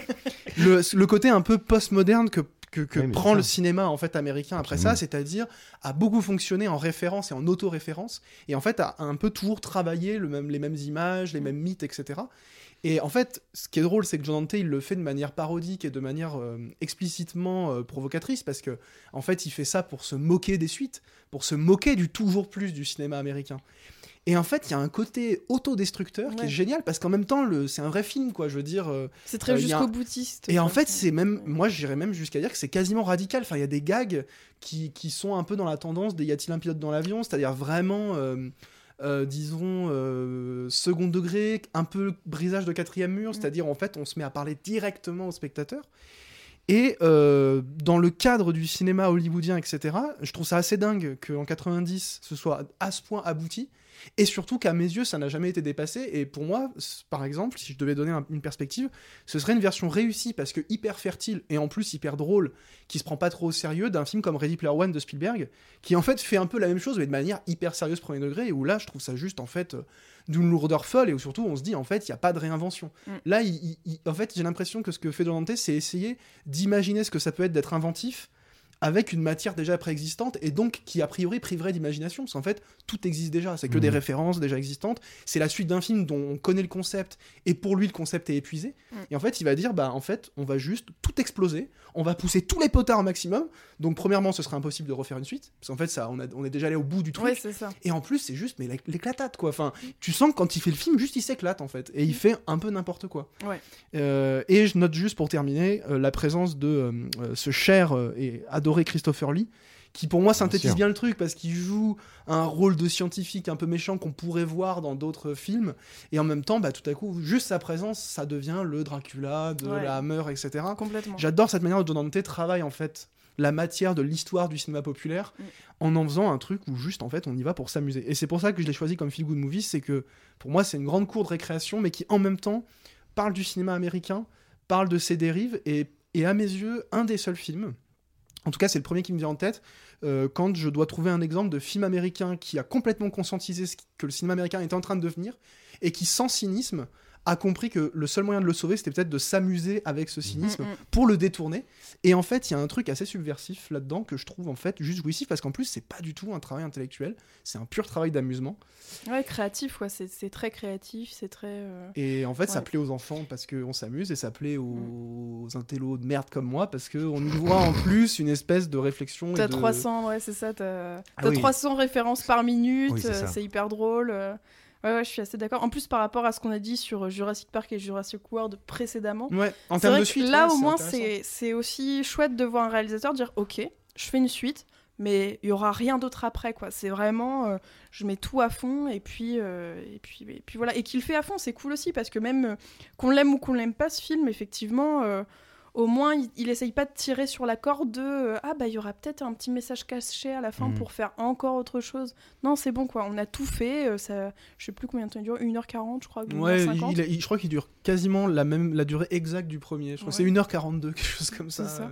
Le, le côté un peu postmoderne que, que, que Oui, prend le cinéma en fait américain après ça, c'est-à-dire à beaucoup fonctionner en référence et en auto-référence, et en fait à un peu toujours travailler le même, les mêmes images, les mêmes mythes, etc. Et en fait, ce qui est drôle, c'est que John Dante, il le fait de manière parodique et de manière euh, explicitement euh, provocatrice, parce que en fait, il fait ça pour se moquer des suites, pour se moquer du toujours plus du cinéma américain. Et en fait, il y a un côté autodestructeur qui est génial, parce qu'en même temps, c'est un vrai film, quoi. Je veux dire. euh, C'est très Euh, jusqu'au boutiste. et en fait, c'est même, moi, j'irais même jusqu'à dire que c'est quasiment radical. Enfin, il y a des gags qui, qui sont un peu dans la tendance des y a-t-il un pilote dans l'avion, c'est-à-dire vraiment, euh, euh, disons, euh, second degré, un peu brisage de quatrième mur, c'est-à-dire en fait, on se met à parler directement au spectateur. Et euh, dans le cadre du cinéma hollywoodien, etc., je trouve ça assez dingue qu'en 90, ce soit à ce point abouti. Et surtout qu'à mes yeux, ça n'a jamais été dépassé. Et pour moi, par exemple, si je devais donner un- une perspective, ce serait une version réussie parce que hyper fertile et en plus hyper drôle, qui se prend pas trop au sérieux d'un film comme Ready Player One de Spielberg, qui en fait fait un peu la même chose mais de manière hyper sérieuse premier degré. Et où là, je trouve ça juste en fait euh, d'une lourdeur folle et où surtout on se dit en fait il n'y a pas de réinvention. Mm. Là, il- il- il- en fait, j'ai l'impression que ce que fait Dante, c'est essayer d'imaginer ce que ça peut être d'être inventif avec une matière déjà préexistante et donc qui a priori priverait d'imagination parce qu'en fait tout existe déjà c'est que Mhm. des références déjà existantes c'est la suite d'un film dont on connaît le concept et pour lui le concept est épuisé Mm. et en fait il va dire bah en fait on va juste tout exploser on va pousser tous les potards au maximum donc premièrement ce serait impossible de refaire une suite parce qu'en fait ça on, a- on est déjà allé au bout du truc Ouais, c'est ça. et en plus, c'est juste mais l'éc- l'éclatate quoi. Enfin, tu sens que quand il fait le film, juste il s'éclate en fait, et il fait un peu n'importe quoi. Ouais. Euh, et je note juste pour terminer euh, la présence de euh, ce cher euh, et adoré Christopher Lee, qui pour moi synthétise bien le truc parce qu'il joue un rôle de scientifique un peu méchant qu'on pourrait voir dans d'autres films, et en même temps, bah tout à coup, juste sa présence, ça devient le Dracula de Ouais. la Hammer, etc. Complètement. J'adore cette manière dont Dante travaille en fait la matière de l'histoire du cinéma populaire Mm. en en faisant un truc où juste en fait on y va pour s'amuser. Et c'est pour ça que je l'ai choisi comme feel good movie, c'est que pour moi c'est une grande cour de récréation mais qui en même temps parle du cinéma américain, parle de ses dérives et, et à mes yeux un des seuls films. En tout cas, c'est le premier qui me vient en tête euh, quand je dois trouver un exemple de film américain qui a complètement conscientisé ce que le cinéma américain est en train de devenir et qui, sans cynisme, a compris que le seul moyen de le sauver, c'était peut-être de s'amuser avec ce cynisme Mm, mm. pour le détourner. Et en fait, il y a un truc assez subversif là-dedans que je trouve en fait juste jouissif parce qu'en plus, c'est pas du tout un travail intellectuel, c'est un pur travail d'amusement. Ouais, créatif, ouais, c'est c'est très créatif, c'est très. euh, Et en fait, ça plaît aux enfants parce qu'on s'amuse et ça plaît aux, intellos de merde comme moi parce qu'on y voit en plus une espèce de réflexion. et T'as de- 300, ouais, c'est ça. T'as Ah t'as oui. 300 références par minute, Oui, c'est euh, c'est hyper drôle. Euh. Ouais, ouais, je suis assez d'accord. En plus, par rapport à ce qu'on a dit sur Jurassic Park et Jurassic World précédemment, Ouais, en termes de suite. là, ouais, au moins, c'est aussi chouette de voir un réalisateur dire Ok, je fais une suite, mais il y aura rien d'autre après, quoi. C'est vraiment, euh, je mets tout à fond, et puis, euh, et puis, et puis voilà. Et qu'il le fait à fond, c'est cool aussi, parce que même euh, qu'on l'aime ou qu'on l'aime pas, ce film, effectivement. Euh, au moins, il, il essaye pas de tirer sur la corde de euh, ah bah il y aura peut-être un petit message caché à la fin Mhm. pour faire encore autre chose. Non, c'est bon quoi, on a tout fait. euh, ça, je sais plus combien de temps il dure, 1h40 je crois. Ouais, 1h50. il, il- il- je crois qu'il dure quasiment la même la durée exacte du premier. Je crois que c'est Ouais. 1h42, quelque chose comme ça. Ça.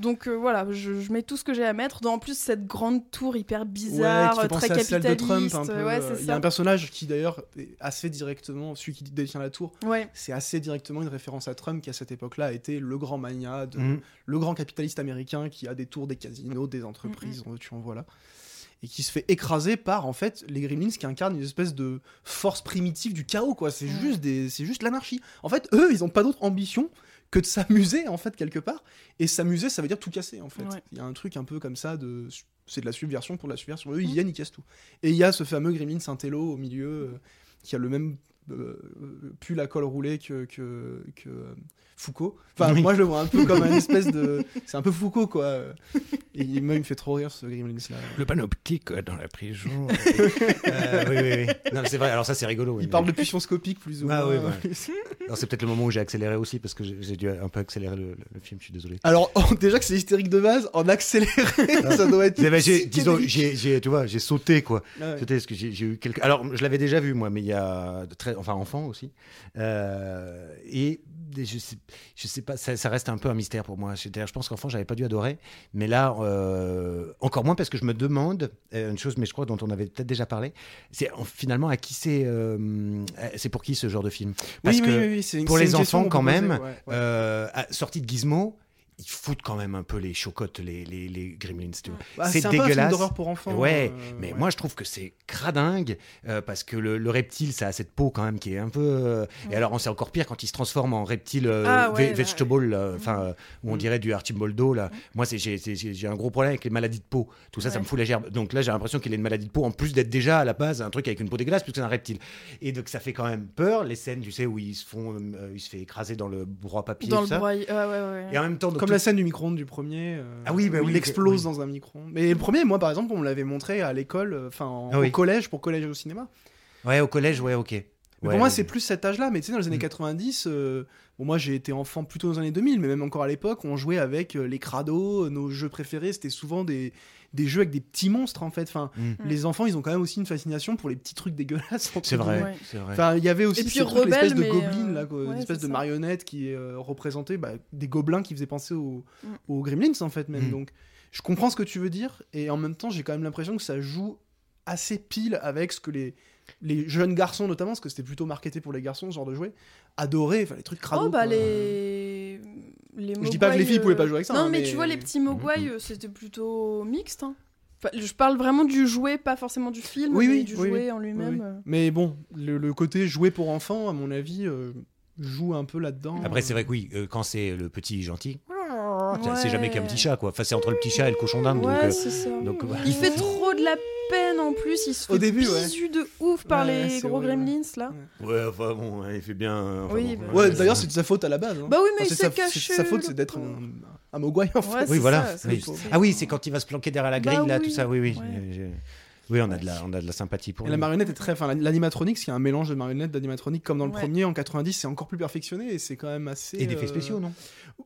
Euh. Donc euh, voilà, je, je mets tout ce que j'ai à mettre. Dans en plus cette grande tour hyper Ouais, bizarre, qui fait très penser à celle de capitaliste. Trump un peu. ouais, euh, c'est Il y a un personnage qui d'ailleurs est assez directement, celui qui détient la tour, Ouais, c'est assez directement une référence à Trump qui à cette époque-là a été le grand mania, de- Mhm. le grand capitaliste américain qui a des tours, des casinos, des entreprises, tu en voilà. Et qui se fait écraser par en fait les Gremlins qui incarnent une espèce de force primitive du chaos quoi. C'est juste des, c'est juste l'anarchie. En fait, eux, ils ont pas d'autre ambition que de s'amuser en fait quelque part. Et s'amuser, ça veut dire tout casser en fait. Ouais. Il y a un truc un peu comme ça de, c'est de la subversion pour de la subversion. Eux, ils Mhm. viennent, ils cassent tout. Et il y a ce fameux Gremlin Saint-Elo au milieu euh, qui a le même euh, euh, pull à col roulé que, que, que euh, Foucault. Enfin, Oui. moi je le vois un peu comme un espèce de. C'est un peu Foucault quoi. Et il- me fait trop rire ce Gremlins là. Le panoptique dans la prison. Euh, oui, oui, oui. Non, mais c'est vrai. Alors ça, c'est rigolo. oui, Il mais- parle de scopique plus ou moins. Ah oui, ouais. C'est peut-être le moment où j'ai accéléré aussi parce que j'ai dû un peu accélérer le, le- le film. Je suis désolé. Alors, déjà que c'est hystérique de base, en accéléré, ça doit être. Mais bah, j'ai- disons, j'ai, j'ai- tu vois, j'ai sauté quoi. Ouais. Sauté parce que j'ai, j'ai eu quelques. Alors, je l'avais déjà vu moi, mais il y a très, enfin enfant aussi. Euh, et je sais, je sais pas, ça, ça reste un peu un mystère pour moi. Je pense qu'enfant, j'avais pas dû adorer, mais là, euh, encore moins parce que je me demande euh, une chose, mais je crois dont on avait peut-être déjà parlé. C'est en- finalement à qui c'est, euh, c'est pour qui ce genre de film? Parce oui, que oui, oui, une- pour les enfants, quand même, ouais, euh, sortie de Gizmo. Ils foutent quand même un peu les chocottes, les, les, les gremlins, tu vois. Bah, c'est dégueulasse. d'horreur pour enfants. Ouais, euh, mais ouais. moi je trouve que c'est cradingue euh, parce que le, le reptile ça a cette peau quand même qui est un peu euh, et alors c'est encore pire quand il se transforme en reptile Ah ouais, vegetable là, enfin où on Mm. dirait du Archimboldo là. Moi c'est j'ai c'est- un gros problème avec les maladies de peau. Tout ça ça me fout la gerbe. Donc là j'ai l'impression qu'il a une maladie de peau en plus d'être déjà à la base un truc avec une peau dégueulasse puisque c'est un reptile. Et donc ça fait quand même peur les scènes tu sais où ils se font il se fait écraser dans le broie papier Dans le ça. Et en même temps donc, Comme tout- la scène du micro-ondes du premier. euh, Ah oui, bah où oui, il explose oui. dans un micro-ondes. Mais le premier, moi, par exemple, on me l'avait montré à l'école, euh, enfin, en- Ah oui. au collège, pour collège au cinéma. Ouais, au collège, ouais, OK. Mais Ouais, pour moi, ouais. c'est plus cet âge-là. Mais tu sais, dans les années Mm. 90, euh, bon, moi, j'ai été enfant plutôt dans les années 2000, mais même encore à l'époque, on jouait avec les crados. Nos jeux préférés, c'était souvent des, des jeux avec des petits monstres, en fait. Enfin, Mm. Mm. les enfants, ils ont quand même aussi une fascination pour les petits trucs dégueulasses. C'est vrai, guillemets. Ouais. c'est vrai. Enfin, il y avait aussi l'espèce de gobelin, euh, là, quoi, ouais, une espèce de ça. marionnette qui est euh, représentée, bah, des gobelins qui faisaient penser aux, Mm. aux gremlins, en fait, même. Mm. Donc, je comprends ce que tu veux dire, et en même temps, j'ai quand même l'impression que ça joue assez pile avec ce que les, les jeunes garçons, notamment, parce que c'était plutôt marketé pour les garçons, ce genre de jouet, adoraient, enfin, les trucs crado. Oh bah quoi. les. Les Je dis pas que les filles Mogwai, pouvaient pas jouer avec ça, Non hein, mais, mais- tu vois les petits Mogwai Mhm. euh, c'était plutôt mixte. hein. Enfin, je parle vraiment du jouet, pas forcément du film, Oui, mais oui, du oui, jouet oui. en lui-même. oui. euh. Mais bon, le, le côté jouet pour enfants, à mon avis, euh, joue un peu là-dedans. Après, c'est vrai que oui, euh, quand c'est le petit gentil, Ouais. c'est jamais qu'un petit chat, quoi. Enfin, c'est entre le petit chat et le cochon d'Inde. Ouais, donc, euh. Il fait trop de la peine en plus, il se fait Au début, ouais. de ouf par Ouais, les c'est gros horrible. gremlins là. Ouais, enfin bon, il fait bien. euh, enfin, Oui, bon, bah, Ouais, d'ailleurs, c'est- de sa faute à la base. hein. Bah oui, mais Enfin, il c'est s'est sa, caché. sa faute, le c'est d'être pauvre. un, un mogwai, en fait. Ouais, Oui, voilà. ça, c'est Oui. le pauvre. Ah oui, c'est quand il va se planquer derrière la Bah grille, là, oui. tout ça. Oui, oui. Ouais. j'ai- j'ai- Oui, on a de la, on a de la sympathie pour Et lui. la marionnette est très. Enfin, la- l'animatronique, qui est un mélange de marionnette d'animatronique comme dans le Ouais. premier en 90, c'est encore plus perfectionné et c'est quand même assez. Et d'effets euh, spéciaux, non?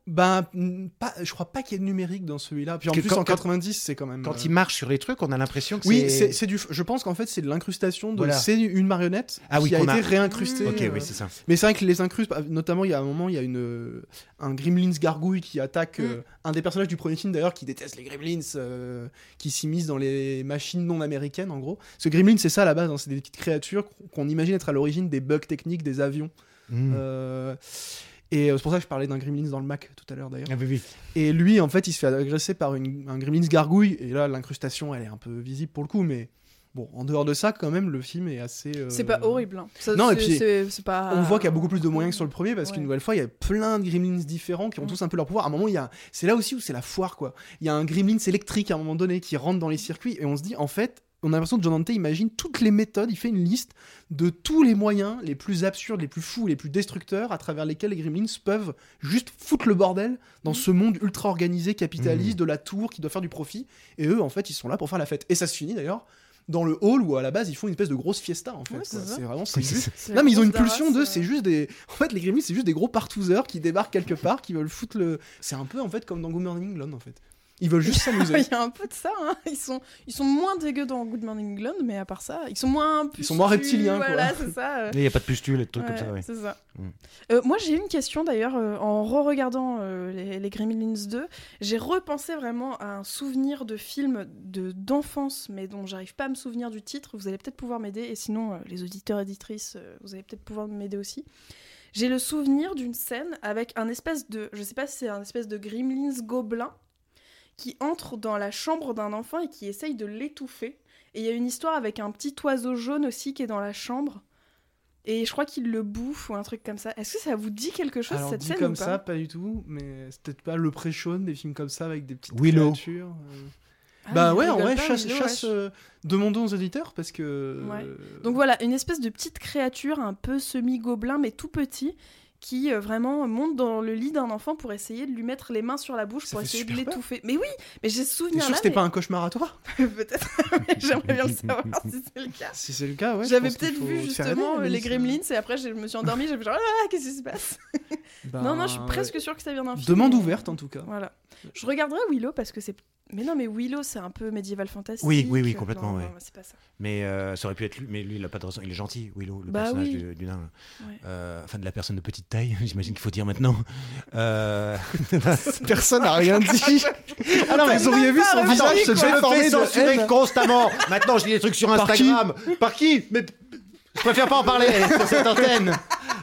Ben, mm, pas, je crois pas qu'il y ait de numérique dans celui-là. Puis en plus, quand- en quand- 90, c'est quand même. Quand euh, il marche sur les trucs, on a l'impression que Oui, c'est. c'est c'est du. Je pense qu'en fait, c'est de l'incrustation de. Voilà. C'est une marionnette Ah oui, qui a été a- réincrustée. Ok, euh, oui, c'est ça. Mais c'est vrai que les incrustes, bah, notamment, il y a un moment, il y a une, euh, un Gremlins gargouille qui attaque euh, un des personnages du premier film d'ailleurs, qui déteste les Gremlins, euh, qui s'immisce dans les machines non américaines en gros. Ce Gremlin, c'est ça à la base, hein, c'est des petites créatures qu'on imagine être à l'origine des bugs techniques des avions. Mm. Euh, et euh, c'est pour ça que je parlais d'un Gremlins dans le Mac tout à l'heure d'ailleurs. Ah oui, oui. Et lui, en fait, il se fait agresser par une, un Gremlins gargouille, et là, l'incrustation, elle est un peu visible pour le coup, mais bon, en dehors de ça, quand même, le film est assez. euh, C'est pas horrible. hein. Ça, Non, et puis, c'est pas. on voit qu'il y a beaucoup plus de moyens que sur le premier parce Ouais. qu'une nouvelle fois, il y a plein de gremlins différents qui ont Mm. tous un peu leur pouvoir. À un moment, il y a, c'est là aussi où c'est la foire quoi. Il y a un gremlins électrique à un moment donné qui rentre dans les circuits et on se dit en fait, on a l'impression que John Dante imagine toutes les méthodes, il fait une liste de tous les moyens les plus absurdes, les plus fous, les plus destructeurs à travers lesquels les gremlins peuvent juste foutre le bordel dans ce monde ultra organisé, capitaliste, Mm. de la tour qui doit faire du profit. Et eux, en fait, ils sont là pour faire la fête. Et ça se finit d'ailleurs dans le hall où à la base ils font une espèce de grosse fiesta en fait. Ouais, c'est vraiment c'est juste- non, mais ils ont une pulsion de. C'est juste des. En fait, les Gremlins, c'est juste des gros partouzeurs qui débarquent quelque part, qui veulent foutre le. C'est un peu, en fait, comme dans Good Morning England, en fait. Ils veulent juste s'amuser. Il y a un peu de ça, hein. ils, sont, ils sont moins dégueux dans Good Morning England, mais à part ça, ils sont moins. Ils sont moins reptiliens, quoi. Voilà, c'est ça. euh. Il n'y a pas de pustules et de trucs Ouais, comme ça, ouais. C'est ça. Mm. Euh, moi, j'ai une question d'ailleurs, euh, en re-regardant euh, les, les Gremlins 2, j'ai repensé vraiment à un souvenir de film de- d'enfance, mais dont j'arrive pas à me souvenir du titre. Vous allez peut-être pouvoir m'aider, et sinon, euh, les auditeurs éditrices, euh, vous allez peut-être pouvoir m'aider aussi. J'ai le souvenir d'une scène avec un espèce de. Je sais pas si c'est un espèce de Gremlins gobelin qui entre dans la chambre d'un enfant et qui essaye de l'étouffer. Et il y a une histoire avec un petit oiseau jaune aussi qui est dans la chambre. Et je crois qu'il le bouffe ou un truc comme ça. Est-ce que ça vous dit quelque chose Alors, cette dit scène comme ou pas ça, pas du tout, mais c'est peut-être pas le pré-shown, des films comme ça avec des petites Willow. créatures. euh. Ah, bah ouais, en vrai, pas, chasse, Willow, chasse wesh. euh, demandons aux auditeurs parce que. Ouais. euh, Donc voilà, une espèce de petite créature un peu semi-gobelin mais tout petit qui euh, vraiment monte dans le lit d'un enfant pour essayer de lui mettre les mains sur la bouche Ça pour essayer de l'étouffer. Mais oui, mais j'ai ce souvenir sûr là. que c'était mais- pas un cauchemar à toi? Peut-être, j'aimerais bien le savoir si c'est le cas. Si c'est le cas, ouais. J'avais peut-être vu justement aider, euh, les. Gremlins et après je me suis endormie, j'ai fait genre ah qu'est-ce qui se passe? Bah, Non non, je suis presque sûre que ça vient d'un film. Demande ouverte en tout cas. Voilà. Je regarderai Willow parce que c'est. Mais non, mais Willow c'est un peu médiéval fantastique. Oui, oui, oui, complètement, Non, ouais. non, c'est pas ça. Mais euh, ça aurait pu être lui, mais lui, il a pas de raison. Il est gentil, Willow, le Bah personnage oui. du, du nain. Ouais. Euh, enfin, de la personne de petite taille, j'imagine qu'il faut dire maintenant. Euh... Personne n'a rien dit. ah non, mais Vous auriez vu son visage se je me fais déformer censurer constamment. Maintenant, je lis des trucs sur Instagram. Par qui, Mais je préfère pas en parler sur cette antenne.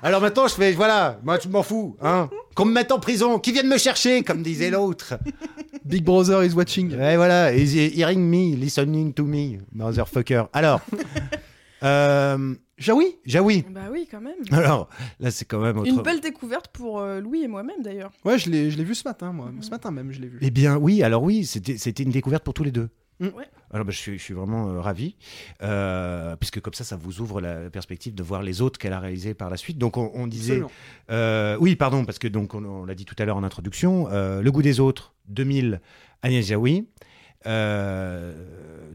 Alors maintenant, je fais, voilà, moi, je m'en fous. Hein. Qu'on me mette en prison, qui vienne me chercher, comme disait l'autre. Big Brother is watching. Ouais, voilà, is hearing me, listening to me, motherfucker. Alors, euh, Jaoui Jaoui. Bah oui, quand même. Alors, là, c'est quand même autre. Une belle découverte pour euh, Louis et moi-même d'ailleurs. Ouais, je l'ai je l'ai vu ce matin, moi. Ce matin même, je l'ai vu. Eh bien, oui, alors oui, c'était c'était une découverte pour tous les deux. Mm. Ouais. Alors, bah, je, suis, je suis vraiment euh, ravi, euh, puisque comme ça, ça vous ouvre la perspective de voir les autres qu'elle a réalisés par la suite. Donc, on, on disait. Euh, oui, pardon, parce que donc on, on l'a dit tout à l'heure en introduction, euh, Le goût des autres, 2000, Agnès Jaoui. Euh,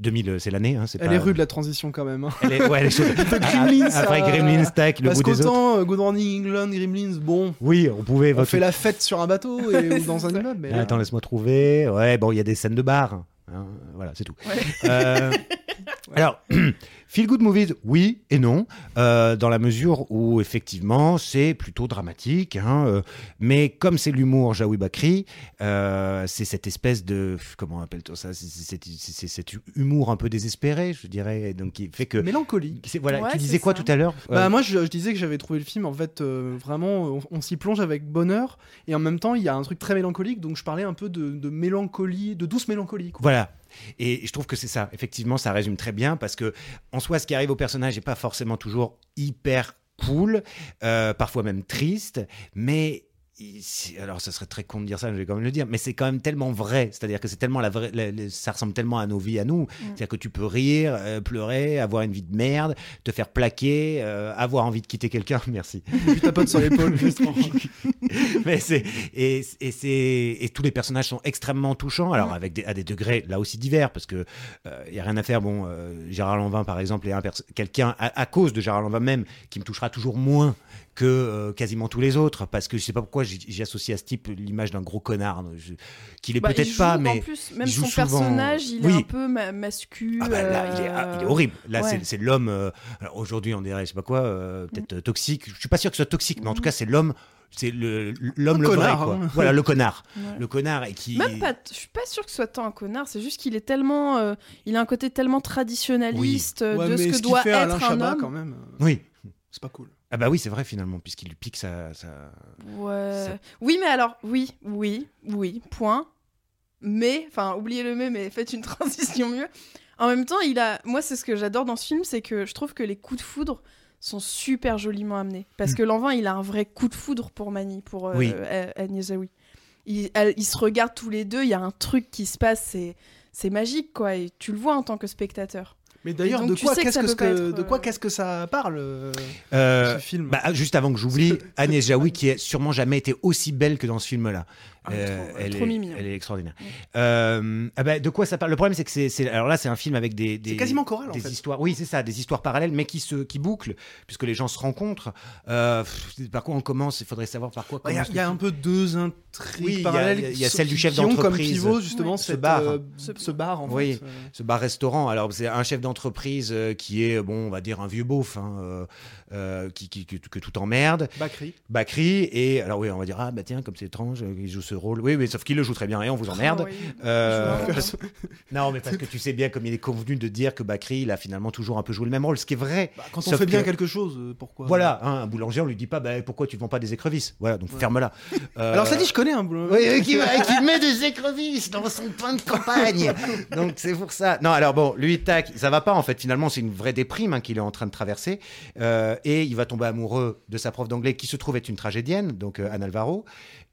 2000, c'est l'année. Hein, c'est Elle pas- est rude la transition quand même. hein. Elle est, ouais, elle est chaude. Gremlins, Après Gremlins, tac, le Parce goût des autres. qu'autant euh, Good Morning England, Gremlins, bon, Oui, on pouvait. on votre- fait la fête sur un bateau et, ou dans un immeuble. Mais Ah, Attends, laisse-moi trouver. Ouais, bon, il y a des scènes de bar. Hein, voilà, c'est tout. Ouais. Euh, Alors, feel good movies, oui et non, euh, dans la mesure où effectivement c'est plutôt dramatique, hein, euh, mais comme c'est l'humour Jaoui Bakri, euh, c'est cette espèce de comment appelle-t-on ça C'est cet humour un peu désespéré, je dirais, donc qui fait que mélancolique. c'est- voilà. Ouais, tu disais quoi ça. tout à l'heure Bah Euh, moi je, je disais que j'avais trouvé le film en fait euh, vraiment on, on s'y plonge avec bonheur et en même temps il y a un truc très mélancolique donc je parlais un peu de, de mélancolie de douce mélancolie quoi. Voilà. Et je trouve que c'est ça. Effectivement, ça résume très bien parce que, en soi, ce qui arrive au personnage n'est pas forcément toujours hyper cool, euh, parfois même triste, mais. Alors, ça serait très con de dire ça, je vais quand même le dire, mais c'est quand même tellement vrai. C'est-à-dire que c'est tellement la vraie, la- la- ça ressemble tellement à nos vies à nous. C'est-à-dire que tu peux rire, euh, pleurer, avoir une vie de merde, te faire plaquer, euh, avoir envie de quitter quelqu'un. Merci. tu tapotes sur l'épaule justement. mais c'est et, et c'est et tous les personnages sont extrêmement touchants alors avec des, à des degrés là aussi divers parce que il y a rien à faire bon euh, Gérard Lanvin par exemple est quelqu'un à, à cause de Gérard Lanvin même qui me touchera toujours moins que euh, quasiment tous les autres parce que je sais pas pourquoi j'y j'y associe à ce type l'image d'un gros connard je- qu'il est Bah, peut-être pas En mais plus, même il joue son souvent- personnage, il Oui. est un peu ma mascu. ah bah là, il est, ah, il est euh, horrible. Là, ouais. c'est- c'est l'homme. euh, aujourd'hui, on dirait, je sais pas quoi, euh, peut-être Mm. toxique. Je suis pas sûr que ce soit toxique, mais en tout cas, c'est l'homme. C'est le- l'homme le vrai, connard, quoi. hein. Voilà, le connard. ouais. Le connard et qui. Même pas, je suis pas sûre que ce soit tant un connard, c'est juste qu'il est tellement, euh, il a un côté tellement traditionnaliste euh, Ouais, de ce que doit fait être Alain un Chabat homme. quand même euh, Oui. c'est pas cool. Ah bah oui, c'est vrai finalement, puisqu'il lui pique sa. sa- Ouais. Oui, mais alors, oui, oui, oui, point. Mais, enfin, oubliez le mais, mais faites une transition mieux. En même temps, il a, moi, c'est ce que j'adore dans ce film, c'est que je trouve que les coups de foudre sont super joliment amenés. Parce Mm. que Lanvin, il a un vrai coup de foudre pour Mani, pour euh, Oui. Agnès Jaoui. Ils, ils se regardent tous les deux, il y a un truc qui se passe, c'est magique, quoi. Et tu le vois en tant que spectateur. Mais d'ailleurs de quoi que que, que- de euh, qu'est-ce que ça parle euh, Euh, ce film bah, juste avant que j'oublie, Agnès Jaoui, qui est sûrement jamais été aussi belle que dans ce film-là. Ah, Euh, trop- elle, trop est, mimi, hein. elle est extraordinaire. Ouais. Euh, ah bah, de quoi ça parle? Le problème, c'est que c'est, alors là, c'est un film avec des, des C'est quasiment choral, en des fait. histoires. Oui, c'est ça, des histoires parallèles, mais qui se, qui bouclent, puisque les gens se rencontrent. Euh, pff, par quoi on commence? Il faudrait savoir par quoi. Bah, Il y a- y, un peu deux intrigues Oui, parallèles. il y a- il y a qui- celle du chef ont comme d'entreprise. pivot justement Ouais. Ce cette, bar. euh, Ce- ce bar en Oui. fait. euh. ce bar-restaurant. Alors, c'est un chef d'entreprise euh, qui est, bon, on va dire un vieux beauf, hein, euh, euh, qui, qui- que, tout emmerde. Bakri. Bakri, et alors, oui, on va dire, ah, bah tiens, comme c'est étrange, euh, il joue ce rôle. Oui, mais sauf qu'il le joue très bien et on vous emmerde. Ah oui. Euh, parce- non, mais parce que tu sais bien, comme il est convenu de dire que Bakri, il a finalement toujours un peu joué le même rôle, ce qui est vrai. Bah, quand on Sauf fait bien que- quelque chose, euh, pourquoi Voilà, hein, un boulanger, on lui dit pas, bah, pourquoi tu vends pas des écrevisses? Voilà, donc Ouais. ferme-la. Euh, Alors ça dit, je connais un boulot. oui, oui, qui, qui met des écrevisses dans son pain de campagne. Donc c'est pour ça. Non, alors bon, lui, tac, ça va pas en fait. Finalement, c'est une vraie déprime hein, qu'il est en train de traverser. Euh, et il va tomber amoureux de sa prof d'anglais qui se trouve être une tragédienne, donc euh, Anne Alvaro.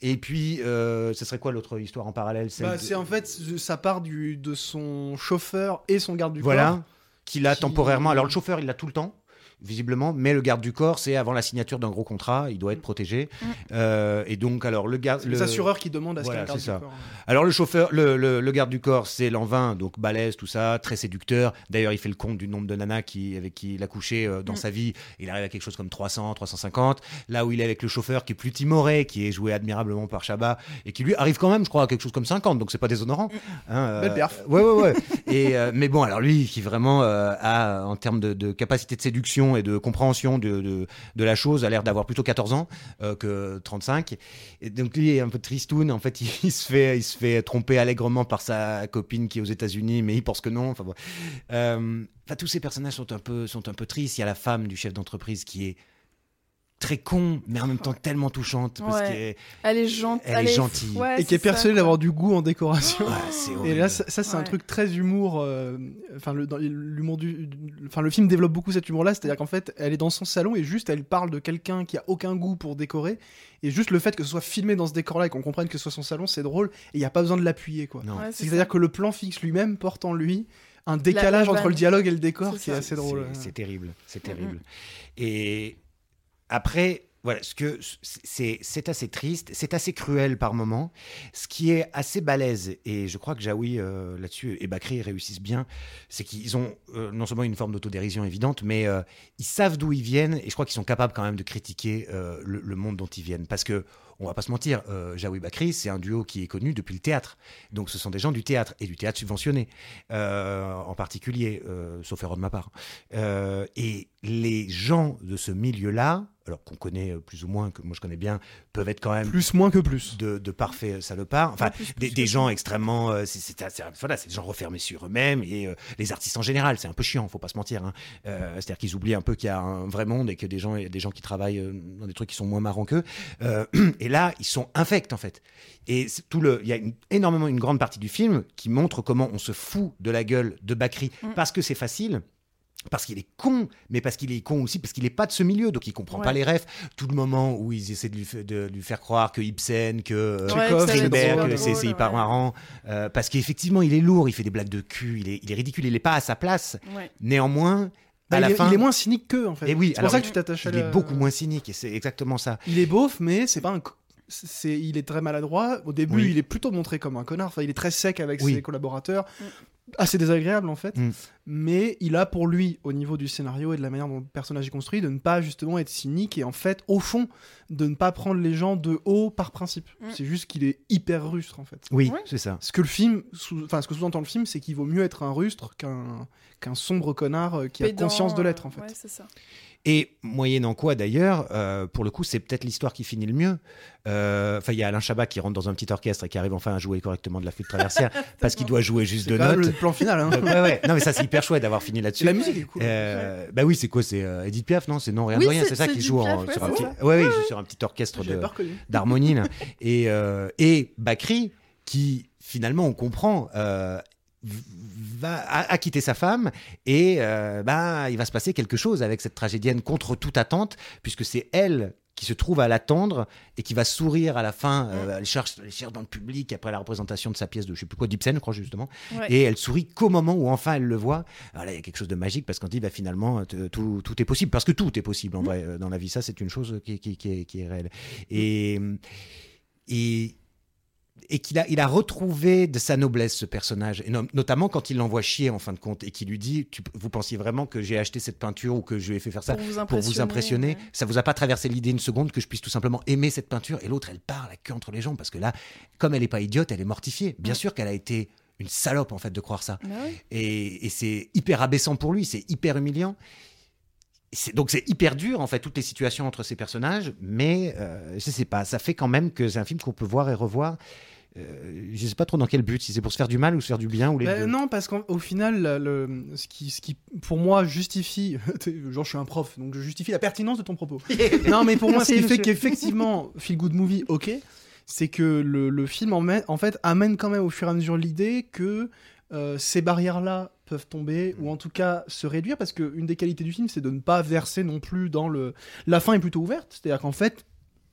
Et puis, euh, ce serait quoi l'autre histoire en parallèle Bah, de- c'est en fait, ça part du, de son chauffeur et son garde du Voilà. corps. Qu'il a Qui- temporairement. Alors le chauffeur, il l'a tout le temps. Visiblement, mais le garde du corps, c'est avant la signature d'un gros contrat, il doit être protégé. Mm. Euh, et donc, alors, le garde. Les le- assureurs qui demandent à ce Voilà, qu'un garde c'est du ça. corps- Alors, le chauffeur, le, le- le garde du corps, c'est l'envin, donc balèze, tout ça, très séducteur. D'ailleurs, il fait le compte du nombre de nanas qui, avec qui il a couché euh, dans Mm. sa vie. Il arrive à quelque chose comme 300, 350. Là où il est avec le chauffeur qui est plus timoré, qui est joué admirablement par Chabat, et qui lui arrive quand même, je crois, à quelque chose comme 50, donc c'est pas déshonorant. Hein, euh, Belle perf. Ouais, ouais, ouais. et, euh, mais bon, alors lui, qui vraiment euh, a, en termes de, de capacité de séduction et de compréhension de, de, la chose, a l'air d'avoir plutôt 14 ans euh, que 35. Et donc lui est un peu tristoun. En fait, il, se fait, il se fait tromper allègrement par sa copine qui est aux États-Unis, mais il pense que non. Enfin, bon. Euh, tous ces personnages sont un peu, sont un peu tristes. Il y a la femme du chef d'entreprise qui est très con, mais en même temps tellement touchante parce Ouais. qu'elle Elle est, gent- Elle est gentille. ouais, Et qui est persuadée d'avoir du goût en décoration. Ouais, Et là, ça, ça, c'est un truc très humour. euh, Enfin, l'humour du, enfin, le film développe beaucoup cet humour-là, c'est-à-dire qu'en fait, elle est dans son salon et juste, elle parle de quelqu'un qui a aucun goût pour décorer. Et juste le fait que ce soit filmé dans ce décor-là et qu'on comprenne que ce soit son salon, c'est drôle. Et il n'y a pas besoin de l'appuyer, quoi. Non. Ouais, c'est C'est-à-dire que le plan fixe lui-même porte en lui un décalage la entre le dialogue et le décor C'est qui est assez drôle. C'est- C'est terrible, c'est Mm, terrible. Et après, voilà, ce que c'est assez triste, c'est assez cruel par moments. Ce qui est assez balèze, et je crois que Jaoui euh, là-dessus et Bakri réussissent bien, c'est qu'ils ont euh, non seulement une forme d'autodérision évidente, mais euh, ils savent d'où ils viennent, et je crois qu'ils sont capables quand même de critiquer le, monde dont ils viennent, parce que on va pas se mentir, Jaoui Bakri, c'est un duo qui est connu depuis le théâtre. Donc ce sont des gens du théâtre et du théâtre subventionné, en particulier, sauf erreur de ma part. Euh, et les gens de ce milieu-là, alors qu'on connaît euh, plus ou moins, que moi je connais bien, peuvent être quand même Plus, moins que plus. de, de parfaits salopards. Enfin, plus- des, plus des que gens extrêmement. euh, c'est, c'est- c'est- voilà, c'est des gens refermés sur eux-mêmes et euh, les artistes en général, c'est un peu chiant, faut pas se mentir. hein. Euh, c'est-à-dire qu'ils oublient un peu qu'il y a un vrai monde et que des gens, il y a des gens qui travaillent dans des trucs qui sont moins marrants qu'eux. Euh, et là, ils sont infects en fait. Et c'est tout le, il y a une- énormément une grande partie du film qui montre comment on se fout de la gueule de Bakri Mm. parce que c'est facile. Parce qu'il est con, mais parce qu'il est con aussi, parce qu'il n'est pas de ce milieu, donc il comprend Ouais. pas les refs. Tout le moment où ils essaient de lui, fa- de lui faire croire que Ibsen, que euh, Ouais, Strindberg, drôle, que c'est c'est hyper ouais. marrant. euh, parce qu'effectivement, il est lourd, il fait des blagues de cul, il est, il est ridicule, il n'est pas à sa place. Ouais. Néanmoins, Bah, à la il, est, fin, il est moins cynique qu'eux, en fait. Et oui, c'est alors, pour ça que tu t'attaches à il est la- beaucoup moins cynique, et c'est exactement ça. Il est beauf, mais c'est pas un. il est très maladroit. Au début, Oui. il est plutôt montré comme un connard. Enfin, il est très sec avec Oui. ses collaborateurs. Assez désagréable, en fait. Mm. Mais il a pour lui, au niveau du scénario et de la manière dont le personnage est construit, de ne pas justement être cynique et en fait, au fond, de ne pas prendre les gens de haut par principe. Mm. C'est juste qu'il est hyper rustre, en fait. Oui, c'est ça. Ce que le film, enfin, ce que sous-entend le film, c'est qu'il vaut mieux être un rustre qu'un qu'un sombre connard euh, qui a conscience de l'être, en fait. Ouais, c'est ça. Et moyennant quoi d'ailleurs, euh, pour le coup, c'est peut-être l'histoire qui finit le mieux. Euh, Enfin, il y a Alain Chabat qui rentre dans un petit orchestre et qui arrive enfin à jouer correctement de la flûte traversière parce qu'il doit jouer juste deux notes. le plan final. Hein. Donc, ouais, ouais. Non, mais ça, c'est hyper chouette d'avoir fini là-dessus. La musique est cool. Euh, bah oui, c'est quoi C'est euh, Edith Piaf, non? C'est non, rien Oui, de rien, c'est- ça qui joue Piaf, en- ouais, sur, un petit... ouais, sur un orchestre d'harmonie. et, et Bakri, qui finalement, on comprend, euh, va, quitté sa femme et euh, bah, il va se passer quelque chose avec cette tragédienne contre toute attente, puisque c'est elle qui se trouve à l'attendre et qui va sourire à la fin. euh, elle, cherche, elle cherche dans le public après la représentation de sa pièce de je sais plus quoi, d'Ibsen, je crois justement. Ouais. Et elle sourit qu'au moment où enfin elle le voit. Alors là, il y a quelque chose de magique parce qu'on dit bah, finalement t- tout, tout est possible. Parce que tout est possible en Mm. vrai euh, dans la vie. Ça, c'est une chose qui, qui, qui est, qui est réelle. Et, et, et qu'il a, il a retrouvé de sa noblesse ce personnage. Et no- notamment quand il l'envoie chier en fin de compte et qu'il lui dit tu- Vous pensiez vraiment que j'ai acheté cette peinture ou que je lui ai fait faire ça Pour vous pour impressionner. vous impressionner. ouais. Ça vous a pas traversé l'idée une seconde que je puisse tout simplement aimer cette peinture Et l'autre, elle part la queue entre les jambes parce que là, comme elle n'est pas idiote, elle est mortifiée. Bien sûr qu'elle a été une salope en fait de croire ça. Bah oui. Et, et c'est hyper abaissant pour lui, c'est hyper humiliant. Donc c'est hyper dur en fait toutes les situations entre ces personnages, mais euh, je sais pas, ça fait quand même que c'est un film qu'on peut voir et revoir. Euh, je sais pas trop dans quel but, si c'est pour se faire du mal ou se faire du bien ou les Bah, deux. non, parce qu'au final, le, ce, qui, ce qui, pour moi, justifie. genre, je suis un prof, donc je justifie la pertinence de ton propos. non, mais pour moi, ce qui fait qu'effectivement, Feel Good Movie, ok, c'est que le, le film, en, en fait, amène quand même au fur et à mesure l'idée que euh, ces barrières-là peuvent tomber, ou en tout cas se réduire, parce qu'une des qualités du film, c'est de ne pas verser non plus dans le. La fin est plutôt ouverte, c'est-à-dire qu'en fait,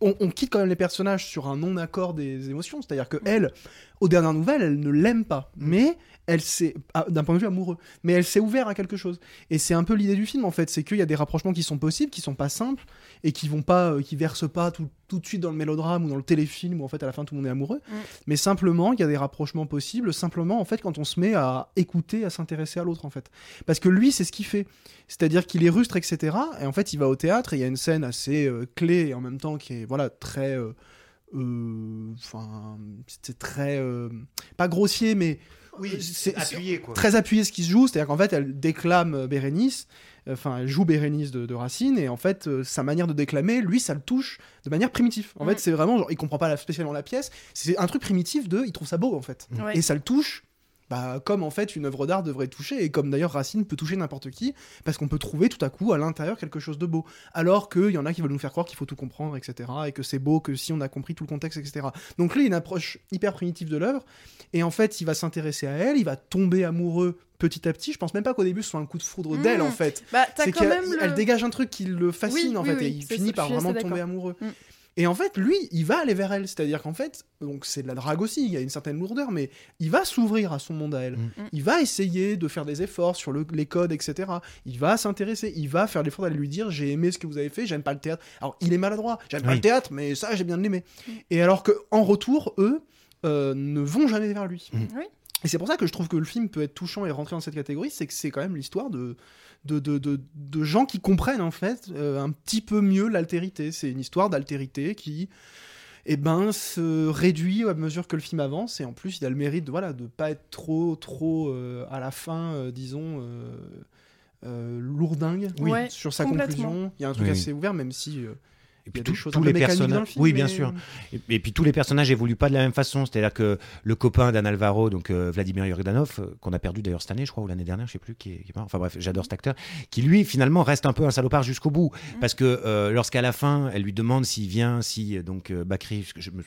on, quitte quand même les personnages sur un non-accord des émotions. C'est-à-dire que elle, aux dernières nouvelles, elle ne l'aime pas. Mais elle s'est ah, d'un point de vue amoureux, mais elle s'est ouverte à quelque chose. Et c'est un peu l'idée du film en fait, c'est qu'il y a des rapprochements qui sont possibles, qui sont pas simples et qui vont pas, euh, qui versent pas tout, tout de suite dans le mélodrame ou dans le téléfilm où en fait à la fin tout le monde est amoureux. Mm. Mais simplement, il y a des rapprochements possibles. Simplement en fait quand on se met à écouter, à s'intéresser à l'autre en fait, parce que lui c'est ce qu'il fait, c'est-à-dire qu'il est rustre etc. Et en fait il va au théâtre et il y a une scène assez euh, clé et en même temps qui est voilà très euh, euh, enfin c'était très euh, pas grossier mais Oui, c'est- appuyé quoi. très appuyé ce qui se joue, c'est-à-dire qu'en fait elle déclame euh, Bérénice, euh, enfin elle joue Bérénice de, de Racine, et en fait euh, sa manière de déclamer, lui ça le touche de manière primitive. En fait c'est vraiment, genre, il comprend pas la, spécialement la pièce, c'est un truc primitif de, il trouve ça beau en fait. Et ça le touche, bah, comme en fait une œuvre d'art devrait toucher, et comme d'ailleurs Racine peut toucher n'importe qui, parce qu'on peut trouver tout à coup à l'intérieur quelque chose de beau. Alors qu'il y en a qui veulent nous faire croire qu'il faut tout comprendre, etc., et que c'est beau que si on a compris tout le contexte, etc. Donc là, il a une approche hyper primitive de l'œuvre, et en fait, il va s'intéresser à elle, il va tomber amoureux petit à petit. Je pense même pas qu'au début ce soit un coup de foudre Mmh. d'elle, en fait. Bah, C'est qu'elle le- elle dégage un truc qui le fascine, Oui, en oui, fait, oui, et il finit par vraiment tomber amoureux. Mm. Et en fait, lui, il va aller vers elle. C'est-à-dire qu'en fait, donc c'est de la drague aussi, il y a une certaine lourdeur, mais il va s'ouvrir à son monde à elle. Mm. Il va essayer de faire des efforts sur le- les codes, etc. Il va s'intéresser, il va faire l'effort d'aller lui dire j'ai aimé ce que vous avez fait, j'aime pas le théâtre. Alors, il est maladroit, j'aime pas le théâtre, mais ça, j'ai bien aimé. Mm. Et alors que en retour, eux euh, ne vont jamais vers lui. Mm. Oui. Et c'est pour ça que je trouve que le film peut être touchant et rentrer dans cette catégorie, c'est que c'est quand même l'histoire de, de, de, de, de gens qui comprennent en fait euh, un petit peu mieux l'altérité. C'est une histoire d'altérité qui eh ben, se réduit à mesure que le film avance et en plus il a le mérite de voilà de pas être trop trop euh, à la fin euh, disons euh, euh, lourdingue Oui. Ouais, sur sa conclusion il y a un truc Oui. assez ouvert même si euh, Et puis tous- les personnages. le oui, bien mais- sûr. Et, et puis tous les personnages évoluent pas de la même façon. C'est-à-dire que le copain d'Anne Alvaro, donc euh, Vladimir Yordanov, euh, qu'on a perdu d'ailleurs cette année, je crois, ou l'année dernière, je sais plus, qui est, qui est. Enfin bref, j'adore cet acteur, qui lui finalement reste un peu un salopard jusqu'au bout, Mm. parce que euh, lorsqu'à la fin, elle lui demande s'il vient, si euh, donc Bakri, parce que je me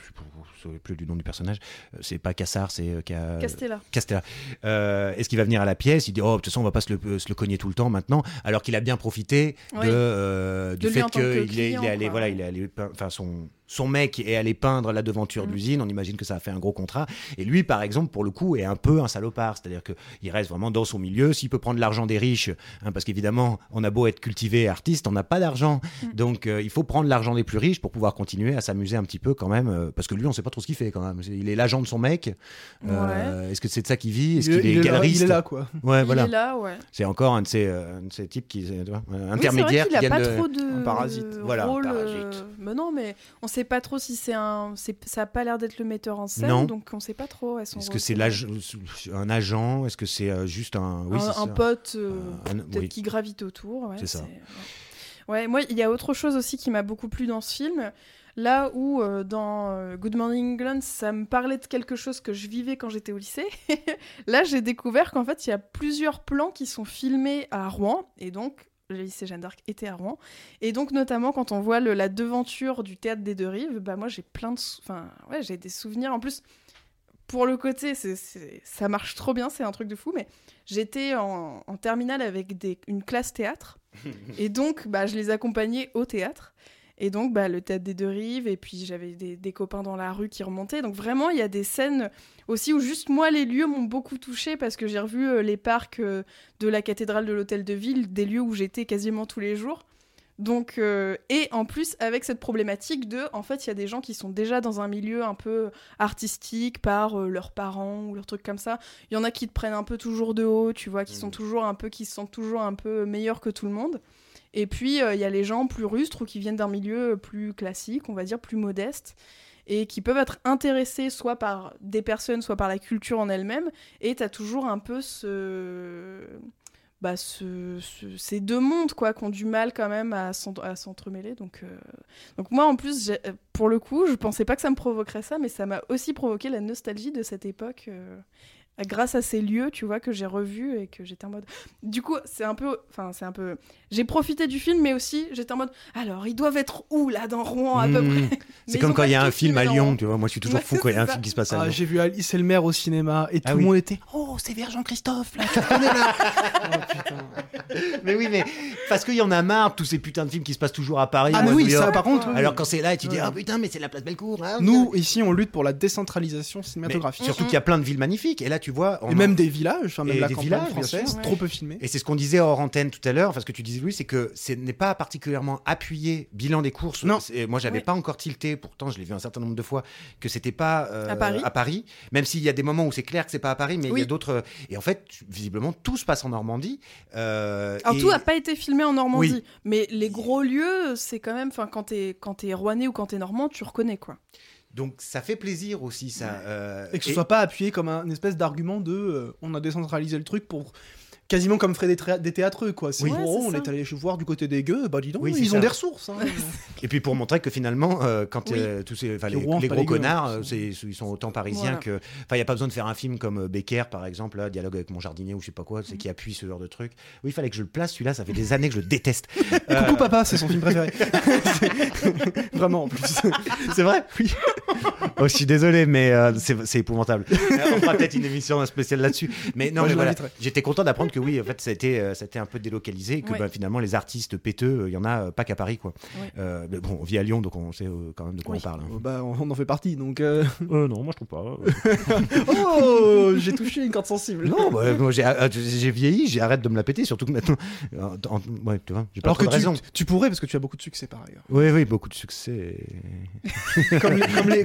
souviens plus du nom du personnage, c'est pas Cassar, c'est Ca- Castella. Castella. Est-ce qu'il va venir à la pièce? Il dit Oh, de toute façon, on va pas se le, se le cogner tout le temps maintenant. Alors qu'il a bien profité Oui. de, du De fait qu'il est, il est client, allé. Voilà, il est allé, enfin son son mec est allé peindre la devanture de Mm. l'usine. On imagine que ça a fait un gros contrat. Et lui, par exemple, pour le coup, est un peu un salopard. C'est-à-dire qu'il reste vraiment dans son milieu. S'il peut prendre l'argent des riches, hein, parce qu'évidemment, on a beau être cultivé artiste, on n'a pas d'argent. Mm. Donc, euh, il faut prendre l'argent des plus riches pour pouvoir continuer à s'amuser un petit peu quand même. euh, parce que lui, on sait pas trop ce qu'il fait quand même. Il est l'agent de son mec. Euh, Est-ce que c'est de ça qu'il vit? Est-ce il, qu'il est, il est là, galeriste il est là quoi Ouais, voilà. Il est là, ouais. C'est encore un de ces, euh, un de ces types qui, euh, vois, Oui, vrai intermédiaires qu'il qui a pas de- trop de un parasite. Voilà. Euh, Mais non, mais on sait pas trop si c'est un. Ça a pas l'air d'être le metteur en scène, Non. donc on sait pas trop. Est-ce que c'est l'ag- un agent Est-ce que c'est euh, juste un. Oui, un, pote euh, Un- peut-être oui. qui gravite autour. ouais, C'est ça. Ouais. Ouais, moi, il y a autre chose aussi qui m'a beaucoup plu dans ce film. Là où euh, dans euh, Good Morning England, ça me parlait de quelque chose que je vivais quand j'étais au lycée. Là, j'ai découvert qu'en fait, il y a plusieurs plans qui sont filmés à Rouen. Et donc, le lycée Jeanne d'Arc était à Rouen. Et donc, notamment, quand on voit le- la devanture du théâtre des deux rives, bah, moi, j'ai plein de. Enfin, ouais, j'ai des souvenirs. En plus, pour le côté, ça marche trop bien, c'est un truc de fou. Mais j'étais en, en terminale avec des, une classe théâtre. et donc, bah, je les accompagnais au théâtre. Et donc, bah, le théâtre des deux rives, et puis j'avais des, des copains dans la rue qui remontaient. Donc, vraiment, il y a des scènes aussi où juste moi, les lieux m'ont beaucoup touchée parce que j'ai revu euh, les parcs euh, de la cathédrale de l'hôtel de ville, des lieux où j'étais quasiment tous les jours. Donc, euh, et en plus, avec cette problématique de, en fait, il y a des gens qui sont déjà dans un milieu un peu artistique par euh, leurs parents ou leurs trucs comme ça. Il y en a qui te prennent un peu toujours de haut, tu vois, qui sont Mhm. toujours un peu, qui se sentent toujours un peu meilleurs que tout le monde. Et puis, euh, il y a les gens plus rustres ou qui viennent d'un milieu plus classique, on va dire plus modeste, et qui peuvent être intéressés soit par des personnes, soit par la culture en elle-même. Et tu as toujours un peu. Bah, ce, ce- ces deux mondes quoi qui ont du mal quand même à s'en- à s'entremêler donc euh, donc moi en plus euh, pour le coup je pensais pas que ça me provoquerait ça mais ça m'a aussi provoqué la nostalgie de cette époque euh, grâce à ces lieux tu vois que j'ai revus et que j'étais en mode du coup c'est un peu enfin c'est un peu j'ai profité du film mais aussi j'étais en mode alors ils doivent être où là dans Rouen à peu Mmh. près? C'est comme quand il y a un tout film à Lyon, tu vois. Moi, je suis toujours fou quand il y a un film qui se passe à Ah, Lyon. j'ai vu Alice et le maire au cinéma et tout Ah le oui. monde était Oh, c'est vers Jean-Christophe là, tu reconnais là Oh putain. mais oui, mais parce qu'il y en a marre de tous ces putains de films qui se passent toujours à Paris. Ah, ou mais à oui, ça, par contre. oui. Alors quand c'est là, et tu dis ah putain, mais c'est la place Bellecour. Nous, ici, on lutte pour la décentralisation cinématographique. surtout qu'il y a plein de villes magnifiques. Et là, tu vois, on Et en- même des villages, enfin, même Et la des campagne villages, bien française, trop peu filmée. Et c'est ce qu'on disait hors antenne tout à l'heure, enfin ce que tu disais Louis, c'est que ce n'est pas particulièrement appuyé bilan des courses. Non. Moi, j'avais Oui. pas encore tilté, pourtant je l'ai vu un certain nombre de fois, que c'était pas euh, À Paris. même s'il y a des moments où c'est clair que c'est pas à Paris, mais il y a d'autres. Et en fait, visiblement, tout se passe en Normandie. euh, Alors et- tout n'a pas été filmé en Normandie, Oui. mais les gros lieux, c'est quand même, enfin quand t'es quand t'es rouennais ou quand t'es normand, tu reconnais quoi. Donc ça fait plaisir aussi, ça. euh, Et que ce et- soit pas appuyé comme un une espèce d'argument de euh, on a décentralisé le truc pour quasiment comme ferait des, des théâtreux quoi. C'est Oui. bon, Ouais, on ça. est allé voir du côté des gueux, bah dis donc, Oui, ils ça. ont des ressources. hein. Et puis pour montrer que finalement, euh, quand Oui. euh, tous ces, les, Rouen, les pas gros les gueux, connards, hein. euh, ils sont autant parisiens Voilà. que. Enfin, il n'y a pas besoin de faire un film comme euh, Becker, par exemple, là, dialogue avec mon jardinier ou je sais pas quoi, c'est qui appuie ce genre de truc. Oui, il fallait que je le place, celui-là, ça fait des années que je le déteste. Euh, Coucou papa, c'est son film préféré. Vraiment en plus. c'est vrai? Oui. oh, je suis désolé, mais euh, c'est, épouvantable. On fera peut-être une émission spéciale là-dessus. Mais non, Moi, mais je voilà. l'inviterai. J'étais content d'apprendre que oui, en fait, ça a été, euh, ça a été un peu délocalisé et que Ouais. bah, finalement, les artistes péteux, euh, il y en a euh, pas qu'à Paris, quoi. Ouais. Euh, mais bon, on vit à Lyon, donc on sait quand même de quoi Oui. on parle. hein. Oh, bah, on en fait partie donc. euh, non, moi je trouve pas. Oh, j'ai touché une corde sensible. Non, bah, moi j'ai j'ai vieilli, j'ai arrête de me la péter, surtout que maintenant. en- ouais, tu vois, j'ai pas Alors que de tu, raison. tu pourrais parce que tu as beaucoup de succès par ailleurs. Oui, oui, beaucoup de succès.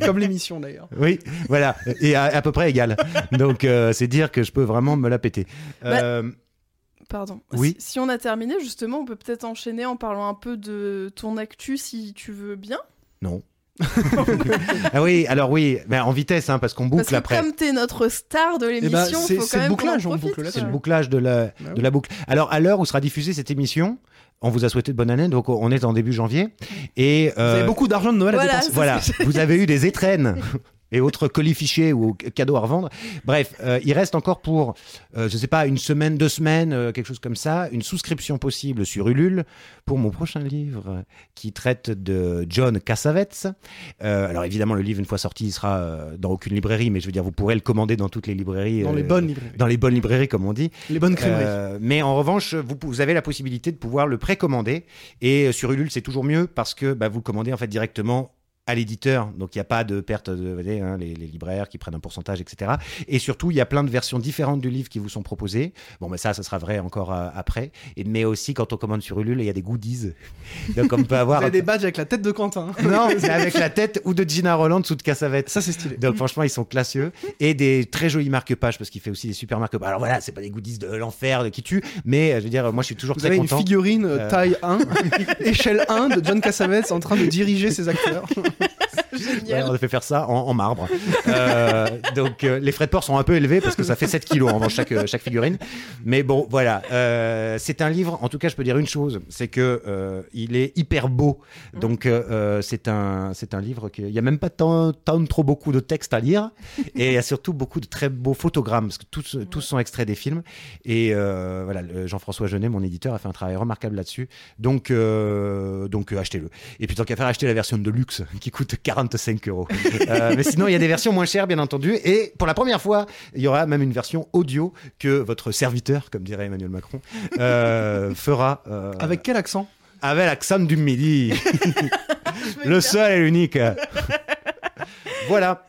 Comme l'émission d'ailleurs. Oui, voilà, et à, à peu près égal. Donc euh, c'est dire que je peux vraiment me la péter. Bah, Pardon. Oui. Si, si on a terminé, justement, on peut peut-être enchaîner en parlant un peu de ton actu, si tu veux bien. non. ah oui, alors oui, mais en vitesse, hein, parce qu'on boucle Parce que après. comme t'es notre star de ben, l'émission, c'est- le bouclage, on boucle. C'est le bouclage de la, Bah de la boucle. Alors, à l'heure où sera diffusée cette émission, on vous a souhaité de bonne année, donc on est en début janvier. Et Vous avez euh, beaucoup d'argent de Noël à voilà, dépenser. Voilà, vous avez eu des étrennes et autres colis fichiers ou cadeaux à revendre. Bref, euh, il reste encore pour, euh, je sais pas, une semaine, deux semaines, euh, quelque chose comme ça, une souscription possible sur Ulule pour mon prochain livre qui traite de John Cassavetes. Alors évidemment, le livre, une fois sorti, il sera dans aucune librairie, mais je veux dire, vous pourrez le commander dans toutes les librairies. Dans les bonnes librairies. Dans les bonnes librairies, comme on dit. Les bonnes crèmeries. Mais en revanche, vous, vous avez la possibilité de pouvoir le précommander. Et sur Ulule, c'est toujours mieux parce que bah, vous le commandez en fait directement à l'éditeur, donc il n'y a pas de perte de vous voyez, hein, les, les libraires qui prennent un pourcentage, etc. Et surtout, il y a plein de versions différentes du livre qui vous sont proposées. Bon, mais ça, ça sera vrai encore euh, après. Et, mais aussi, quand on commande sur Ulule, il y a des goodies. Donc on peut Vous avoir. avez des badges avec la tête de Quentin. Non, mais avec la tête ou de Gina Roland ou de Cassavetes. Ça c'est stylé. Donc franchement, ils sont classieux et des très jolis marque-pages parce qu'il fait aussi des super marque-pages. Alors voilà, c'est pas des goodies de l'enfer de qui tue, mais euh, je veux dire, moi je suis toujours Vous très avez une content. figurine euh, Euh. taille 1, échelle 1 de John Cassavetes en train de diriger ses acteurs. On a fait faire ça en, marbre. Euh, donc euh, les frais de port sont un peu élevés parce que ça fait 7 kilos en revanche chaque, euh, chaque figurine. Mais bon, voilà. C'est un livre, en tout cas je peux dire une chose, c'est que il est hyper beau. Donc c'est un, un livre qu'il n'y a même pas tant, tant trop beaucoup de textes à lire. Et il y a surtout beaucoup de très beaux photogrammes parce que tous, tous sont extraits des films. Et voilà, Jean-François Genet, mon éditeur, a fait un travail remarquable là-dessus. Donc, donc achetez-le. Et puis tant qu'à faire, achetez la version de luxe qui coûte 45 euros. Euh, mais sinon, il y a des versions moins chères, bien entendu. Et pour la première fois, il y aura même une version audio que votre serviteur, comme dirait Emmanuel Macron, euh, fera euh, Avec quel accent? avec l'accent du midi. Le seul et l'unique. voilà.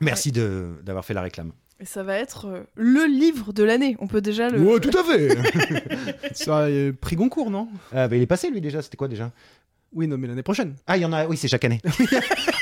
Merci de- d'avoir fait la réclame. Et ça va être le livre de l'année. On peut déjà le. Ouais, tout à fait. Ça a pris Goncourt, non? Ah, bah, il est passé lui déjà. C'était quoi déjà? Oui, non, mais l'année prochaine. Ah, il y en a. Oui, c'est chaque année.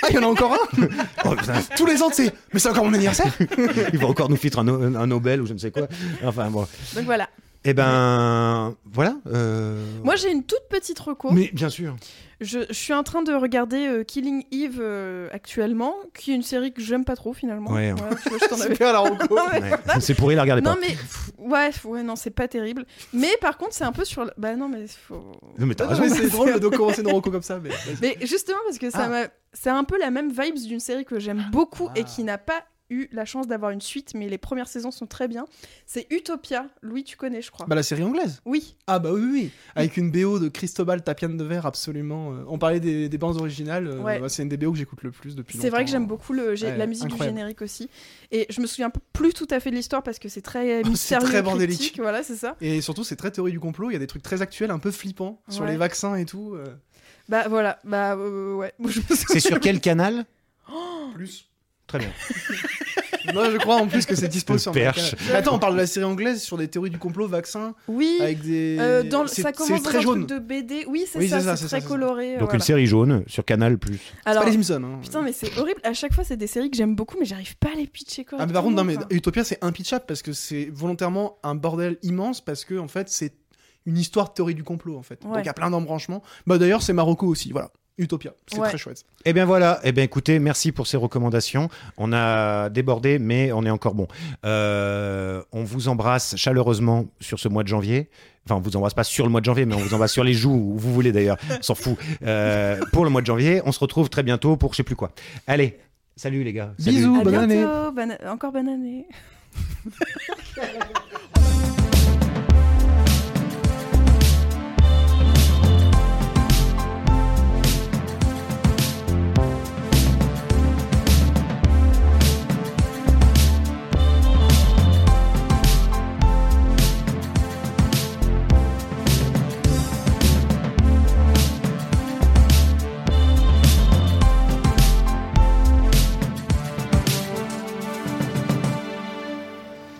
Ah, il y en a encore un Oh, Tous les ans, c'est. Mais c'est encore mon anniversaire il va encore nous fitre un, un Nobel ou je ne sais quoi. Enfin bon. Donc voilà. Eh ben, voilà. euh, Moi, j'ai une toute petite reco. Mais bien sûr. Je, je suis en train de regarder euh, Killing Eve euh, actuellement, qui est une série que j'aime pas trop finalement. Ouais. Voilà, tu vois, je t'en avais- Ouais. C'est pourri, la regardez Non pas. mais pff, ouais, ouais non c'est pas terrible. Mais par contre c'est un peu sur bah non mais faut. Non, mais t'as raison. mais c'est drôle de commencer nos recos comme ça. Mais... Mais justement parce que ça Ah. m'a, c'est un peu la même vibes d'une série que j'aime beaucoup et Ah. qui n'a pas eu la chance d'avoir une suite, mais les premières saisons sont très bien. C'est Utopia. Louis, tu connais, je crois. Bah la série anglaise. Oui. Ah bah oui, oui, oui. Avec une BO de Cristobal Tapian de Verre absolument. euh, On parlait des, des bandes originales. euh, Ouais. bah, c'est une des BO que j'écoute le plus depuis C'est vrai que j'aime beaucoup le, Ouais, la musique incroyable. du générique aussi. Et je me souviens plus tout à fait de l'histoire parce que c'est très c'est mystérieux, très et bordélique. Voilà, c'est ça. Et surtout, c'est très théorie du complot. Il y a des trucs très actuels, un peu flippants sur les vaccins et tout. euh, Bah voilà, bah euh, ouais. C'est sur quel canal? Plus. Très bien. Moi, je crois en plus que c'est dispo sur perche. Canal. Attends, on parle de la série anglaise sur des théories du complot, vaccins, Oui. avec des. euh, dans le- c'est- ça commence dans très un jaune. truc de BD. Oui, c'est Oui, ça, c'est très ça, c'est ça. coloré. Donc voilà. une série jaune sur Canal+. C'est Alors, pas les Simpsons. hein. putain, mais c'est horrible. À chaque fois, c'est des séries que j'aime beaucoup, mais j'arrive pas à les pitcher Ah correctement. mais par contre non mais quoi. Utopia c'est impitchable parce que c'est volontairement un bordel immense parce que en fait c'est une histoire de théorie du complot en fait. Ouais. Donc il y a plein d'embranchements. Bah d'ailleurs c'est Marocco aussi voilà. Utopia, c'est Ouais. très chouette. Eh bien voilà, eh bien écoutez, merci pour ces recommandations. On a débordé, mais on est encore bon. Euh, on vous embrasse chaleureusement sur ce mois de janvier. Enfin, on vous embrasse pas sur le mois de janvier, mais on vous embrasse sur les joues où vous voulez d'ailleurs. On s'en fout. Euh, pour le mois de janvier, on se retrouve très bientôt pour je sais plus quoi. Allez, salut les gars. Salut. Bisous. À bonne année. bientôt, bonne- encore bonne année.